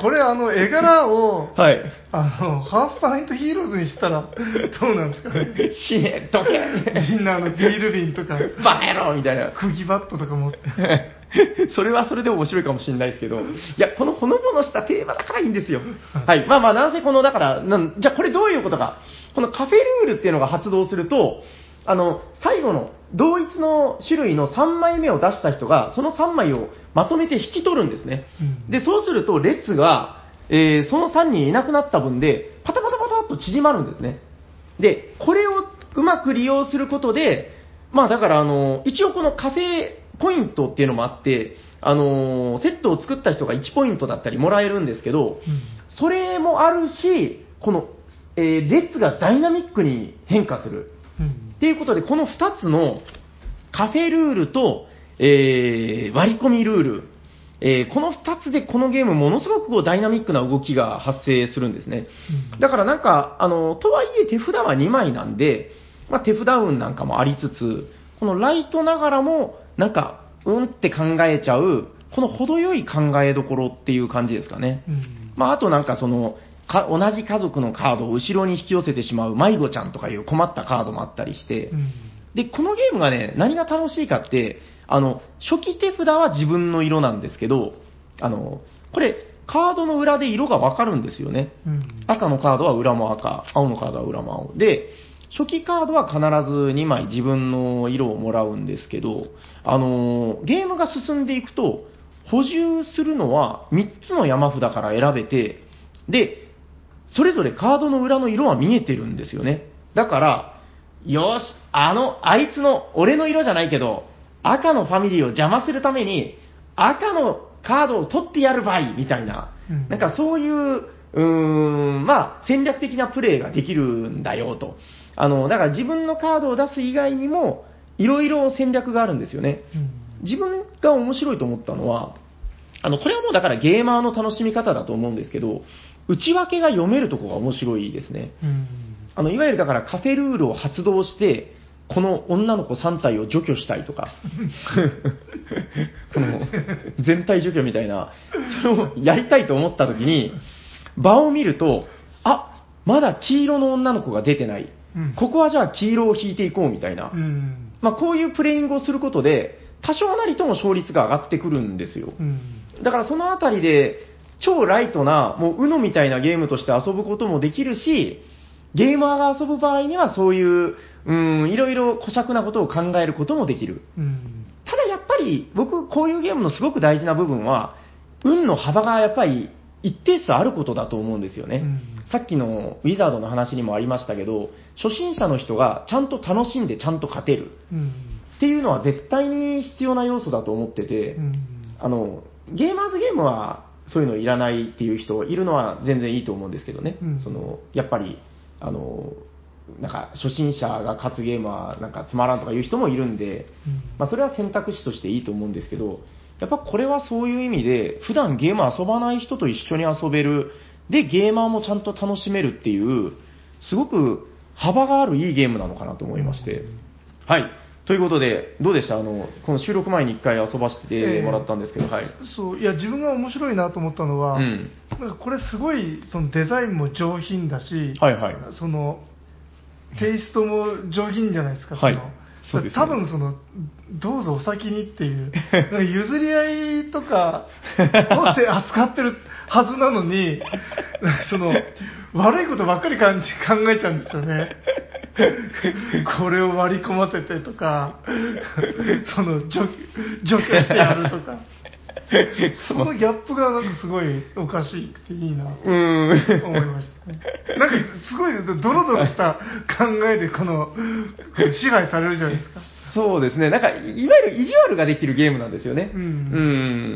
これあの絵柄を、はい。あの、ハーフパイントヒーローズにしたら、どうなんですかね。死ね、どけみんなあのビール瓶とか、バカ野郎みたいな。釘バットとか持って。[laughs] それはそれで面白いかもしれないですけど、いや、このほのぼのしたテーマだからいいんですよ。はい。まあまあ、なぜこの、だから、なんじゃあこれどういうことか。このカフェルールっていうのが発動すると、あの、最後の同一の種類の3枚目を出した人が、その3枚をまとめて引き取るんですね。うんで、そうすると、列が、えーその3人いなくなった分で、パタパタパタっと縮まるんですね。で、これをうまく利用することで、まあだから、あの、一応このカフェポイントっていうのもあって、あの、セットを作った人が1ポイントだったりもらえるんですけど、それもあるし、この、えー列がダイナミックに変化する。うんっていうことで、この2つのカフェルールと、えー割り込みルール、えーこの2つでこのゲーム、ものすごくこうダイナミックな動きが発生するんですね。うんだからなんか、あの、とはいえ手札は2枚なんで、まあ、手札運なんかもありつつ、このライトながらも、なんか、うんって考えちゃう、この程よい考えどころっていう感じですかね。うんまあ、あとなんかその、か同じ家族のカードを後ろに引き寄せてしまう迷子ちゃんとかいう困ったカードもあったりして、うんで、このゲームがね、何が楽しいかって、あの、初期手札は自分の色なんですけど、あの、これ、カードの裏で色がわかるんですよね。うん赤のカードは裏も赤、青のカードは裏も青。で、初期カードは必ず2枚自分の色をもらうんですけど、あのーゲームが進んでいくと、補充するのは3つの山札から選べて、で、それぞれカードの裏の色は見えてるんですよね。だから、よし、あの、あいつの、俺の色じゃないけど、赤のファミリーを邪魔するために、赤のカードを取ってやる場合、みたいな、うんなんかそういう、うーん、まあ、戦略的なプレーができるんだよと。あの、だから自分のカードを出す以外にも、いろいろ戦略があるんですよね。うん自分が面白いと思ったのは、あの、これはもうだからゲーマーの楽しみ方だと思うんですけど、内訳が読めるところが面白いですね。うんあの、いわゆるだからカフェルールを発動して、この女の子3体を除去したいとか、[laughs] この全体除去みたいな、それをやりたいと思った時に、場を見ると、あまだ黄色の女の子が出てない。うんここはじゃあ黄色を引いていこうみたいな。うん。まあ、こういうプレイングをすることで、多少なりとも勝率が上がってくるんですよ。うん。だからそのあたりで、超ライトな、もう UNO みたいなゲームとして遊ぶこともできるし、ゲーマーが遊ぶ場合にはそういう、うん、いろいろ古尺なことを考えることもできる。うん。ただやっぱり、僕、こういうゲームのすごく大事な部分は、運の幅がやっぱり一定数あることだと思うんですよね。うんさっきのウィザードの話にもありましたけど、初心者の人がちゃんと楽しんでちゃんと勝てるうん。っていうのは絶対に必要な要素だと思ってて、うん。あの、ゲーマーズゲームはそういうのいらないっていう人いるのは全然いいと思うんですけどね。うんその、やっぱり、あの、なんか初心者が勝つゲームはなんかつまらんとかいう人もいるんで、まあそれは選択肢としていいと思うんですけど、やっぱこれはそういう意味で、普段ゲーム遊ばない人と一緒に遊べる、で、ゲーマーもちゃんと楽しめるっていう、すごく幅があるいいゲームなのかなと思いまして。はい。ということで、どうでした？あの、この収録前に一回遊ばせてもらったんですけど、はい。そう、いや、自分が面白いなと思ったのは、うん。なんかこれすごい、そのデザインも上品だし、はいはい。その、テイストも上品じゃないですか、はいのそうですね多分その、どうぞお先にっていう、[laughs] なんか譲り合いとかをで扱ってるはずなのに、[laughs] その、悪いことばっかり感じ考えちゃうんですよね。これを割り込ませてとか、その除、除去してやるとか。[laughs] そのギャップがなんかすごいおかしくていいな。うーん。思いましたね。なんか、すごいドロドロした考えで、この、支配されるじゃないですか。そうですね。なんか、いわゆる意地悪ができるゲームなんですよね。うん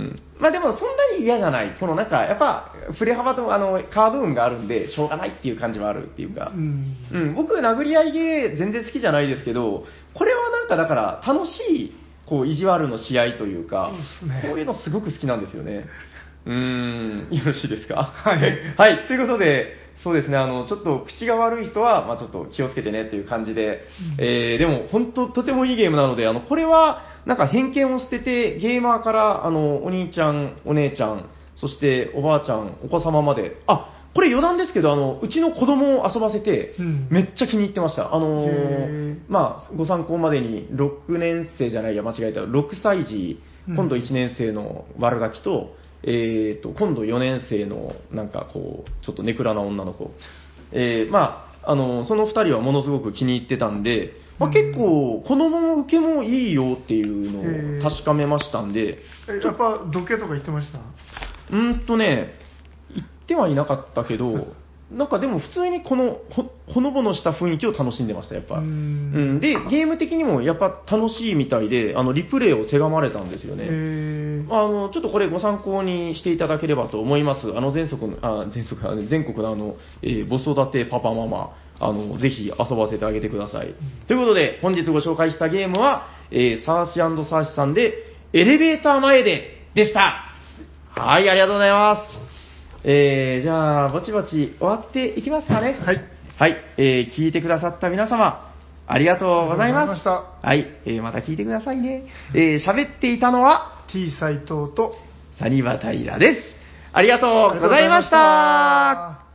んまあでも、そんなに嫌じゃない。このなんか、やっぱ、振れ幅と、あの、カード運があるんで、しょうがないっていう感じはあるっていうか。うん。うん、僕、殴り合いゲー全然好きじゃないですけど、これはなんかだから、楽しい、こう、意地悪の試合というか、そうですね。こういうのすごく好きなんですよね。[laughs] うーん、よろしいですか？はい。[laughs] はい、ということで、そうですね、あの、ちょっと口が悪い人は、まあちょっと気をつけてねという感じで、えー、でも本当とてもいいゲームなので、あの、これは、なんか偏見を捨てて、ゲーマーから、あの、お兄ちゃん、お姉ちゃん、そしておばあちゃん、お子様まで、あ、これ余談ですけど、あの、うちの子供を遊ばせて、うん。めっちゃ気に入ってました。あのへー。ーまあ、ご参考までに、6年生じゃないや、間違えた、6歳児、うん。今度1年生の悪ガキと、えーと、今度4年生の、なんかこう、ちょっとネクラな女の子。えーまあ、あの、その2人はものすごく気に入ってたんで、まあ、うん。結構、子供の受けもいいよっていうのを確かめましたんで、えやっぱ、時計とか言ってました？うーんとね、言ってはいなかったけど、[laughs] なんかでも普通にこのほほのぼのした雰囲気を楽しんでました、やっぱ。ううんん、で、ゲーム的にもやっぱ楽しいみたいで、あのリプレイをせがまれたんですよね。えー、あの、ちょっとこれご参考にしていただければと思います。あの、全国の、あ、全全国のあの、えー、子育てパパママ、あの、ぜひ遊ばせてあげてください。ということで、本日ご紹介したゲームは、えー、サーシサーシさんで、エレベーター前で、でした。はい、ありがとうございます。えー、じゃあ、ぼちぼち終わっていきますかね。はい。はい、えー、聞いてくださった皆様、ありがとうございます。ましたはい、えー、また聞いてくださいね。えー、喋っていたのは、T 斎藤と、サニバタイラです。ありがとうございました。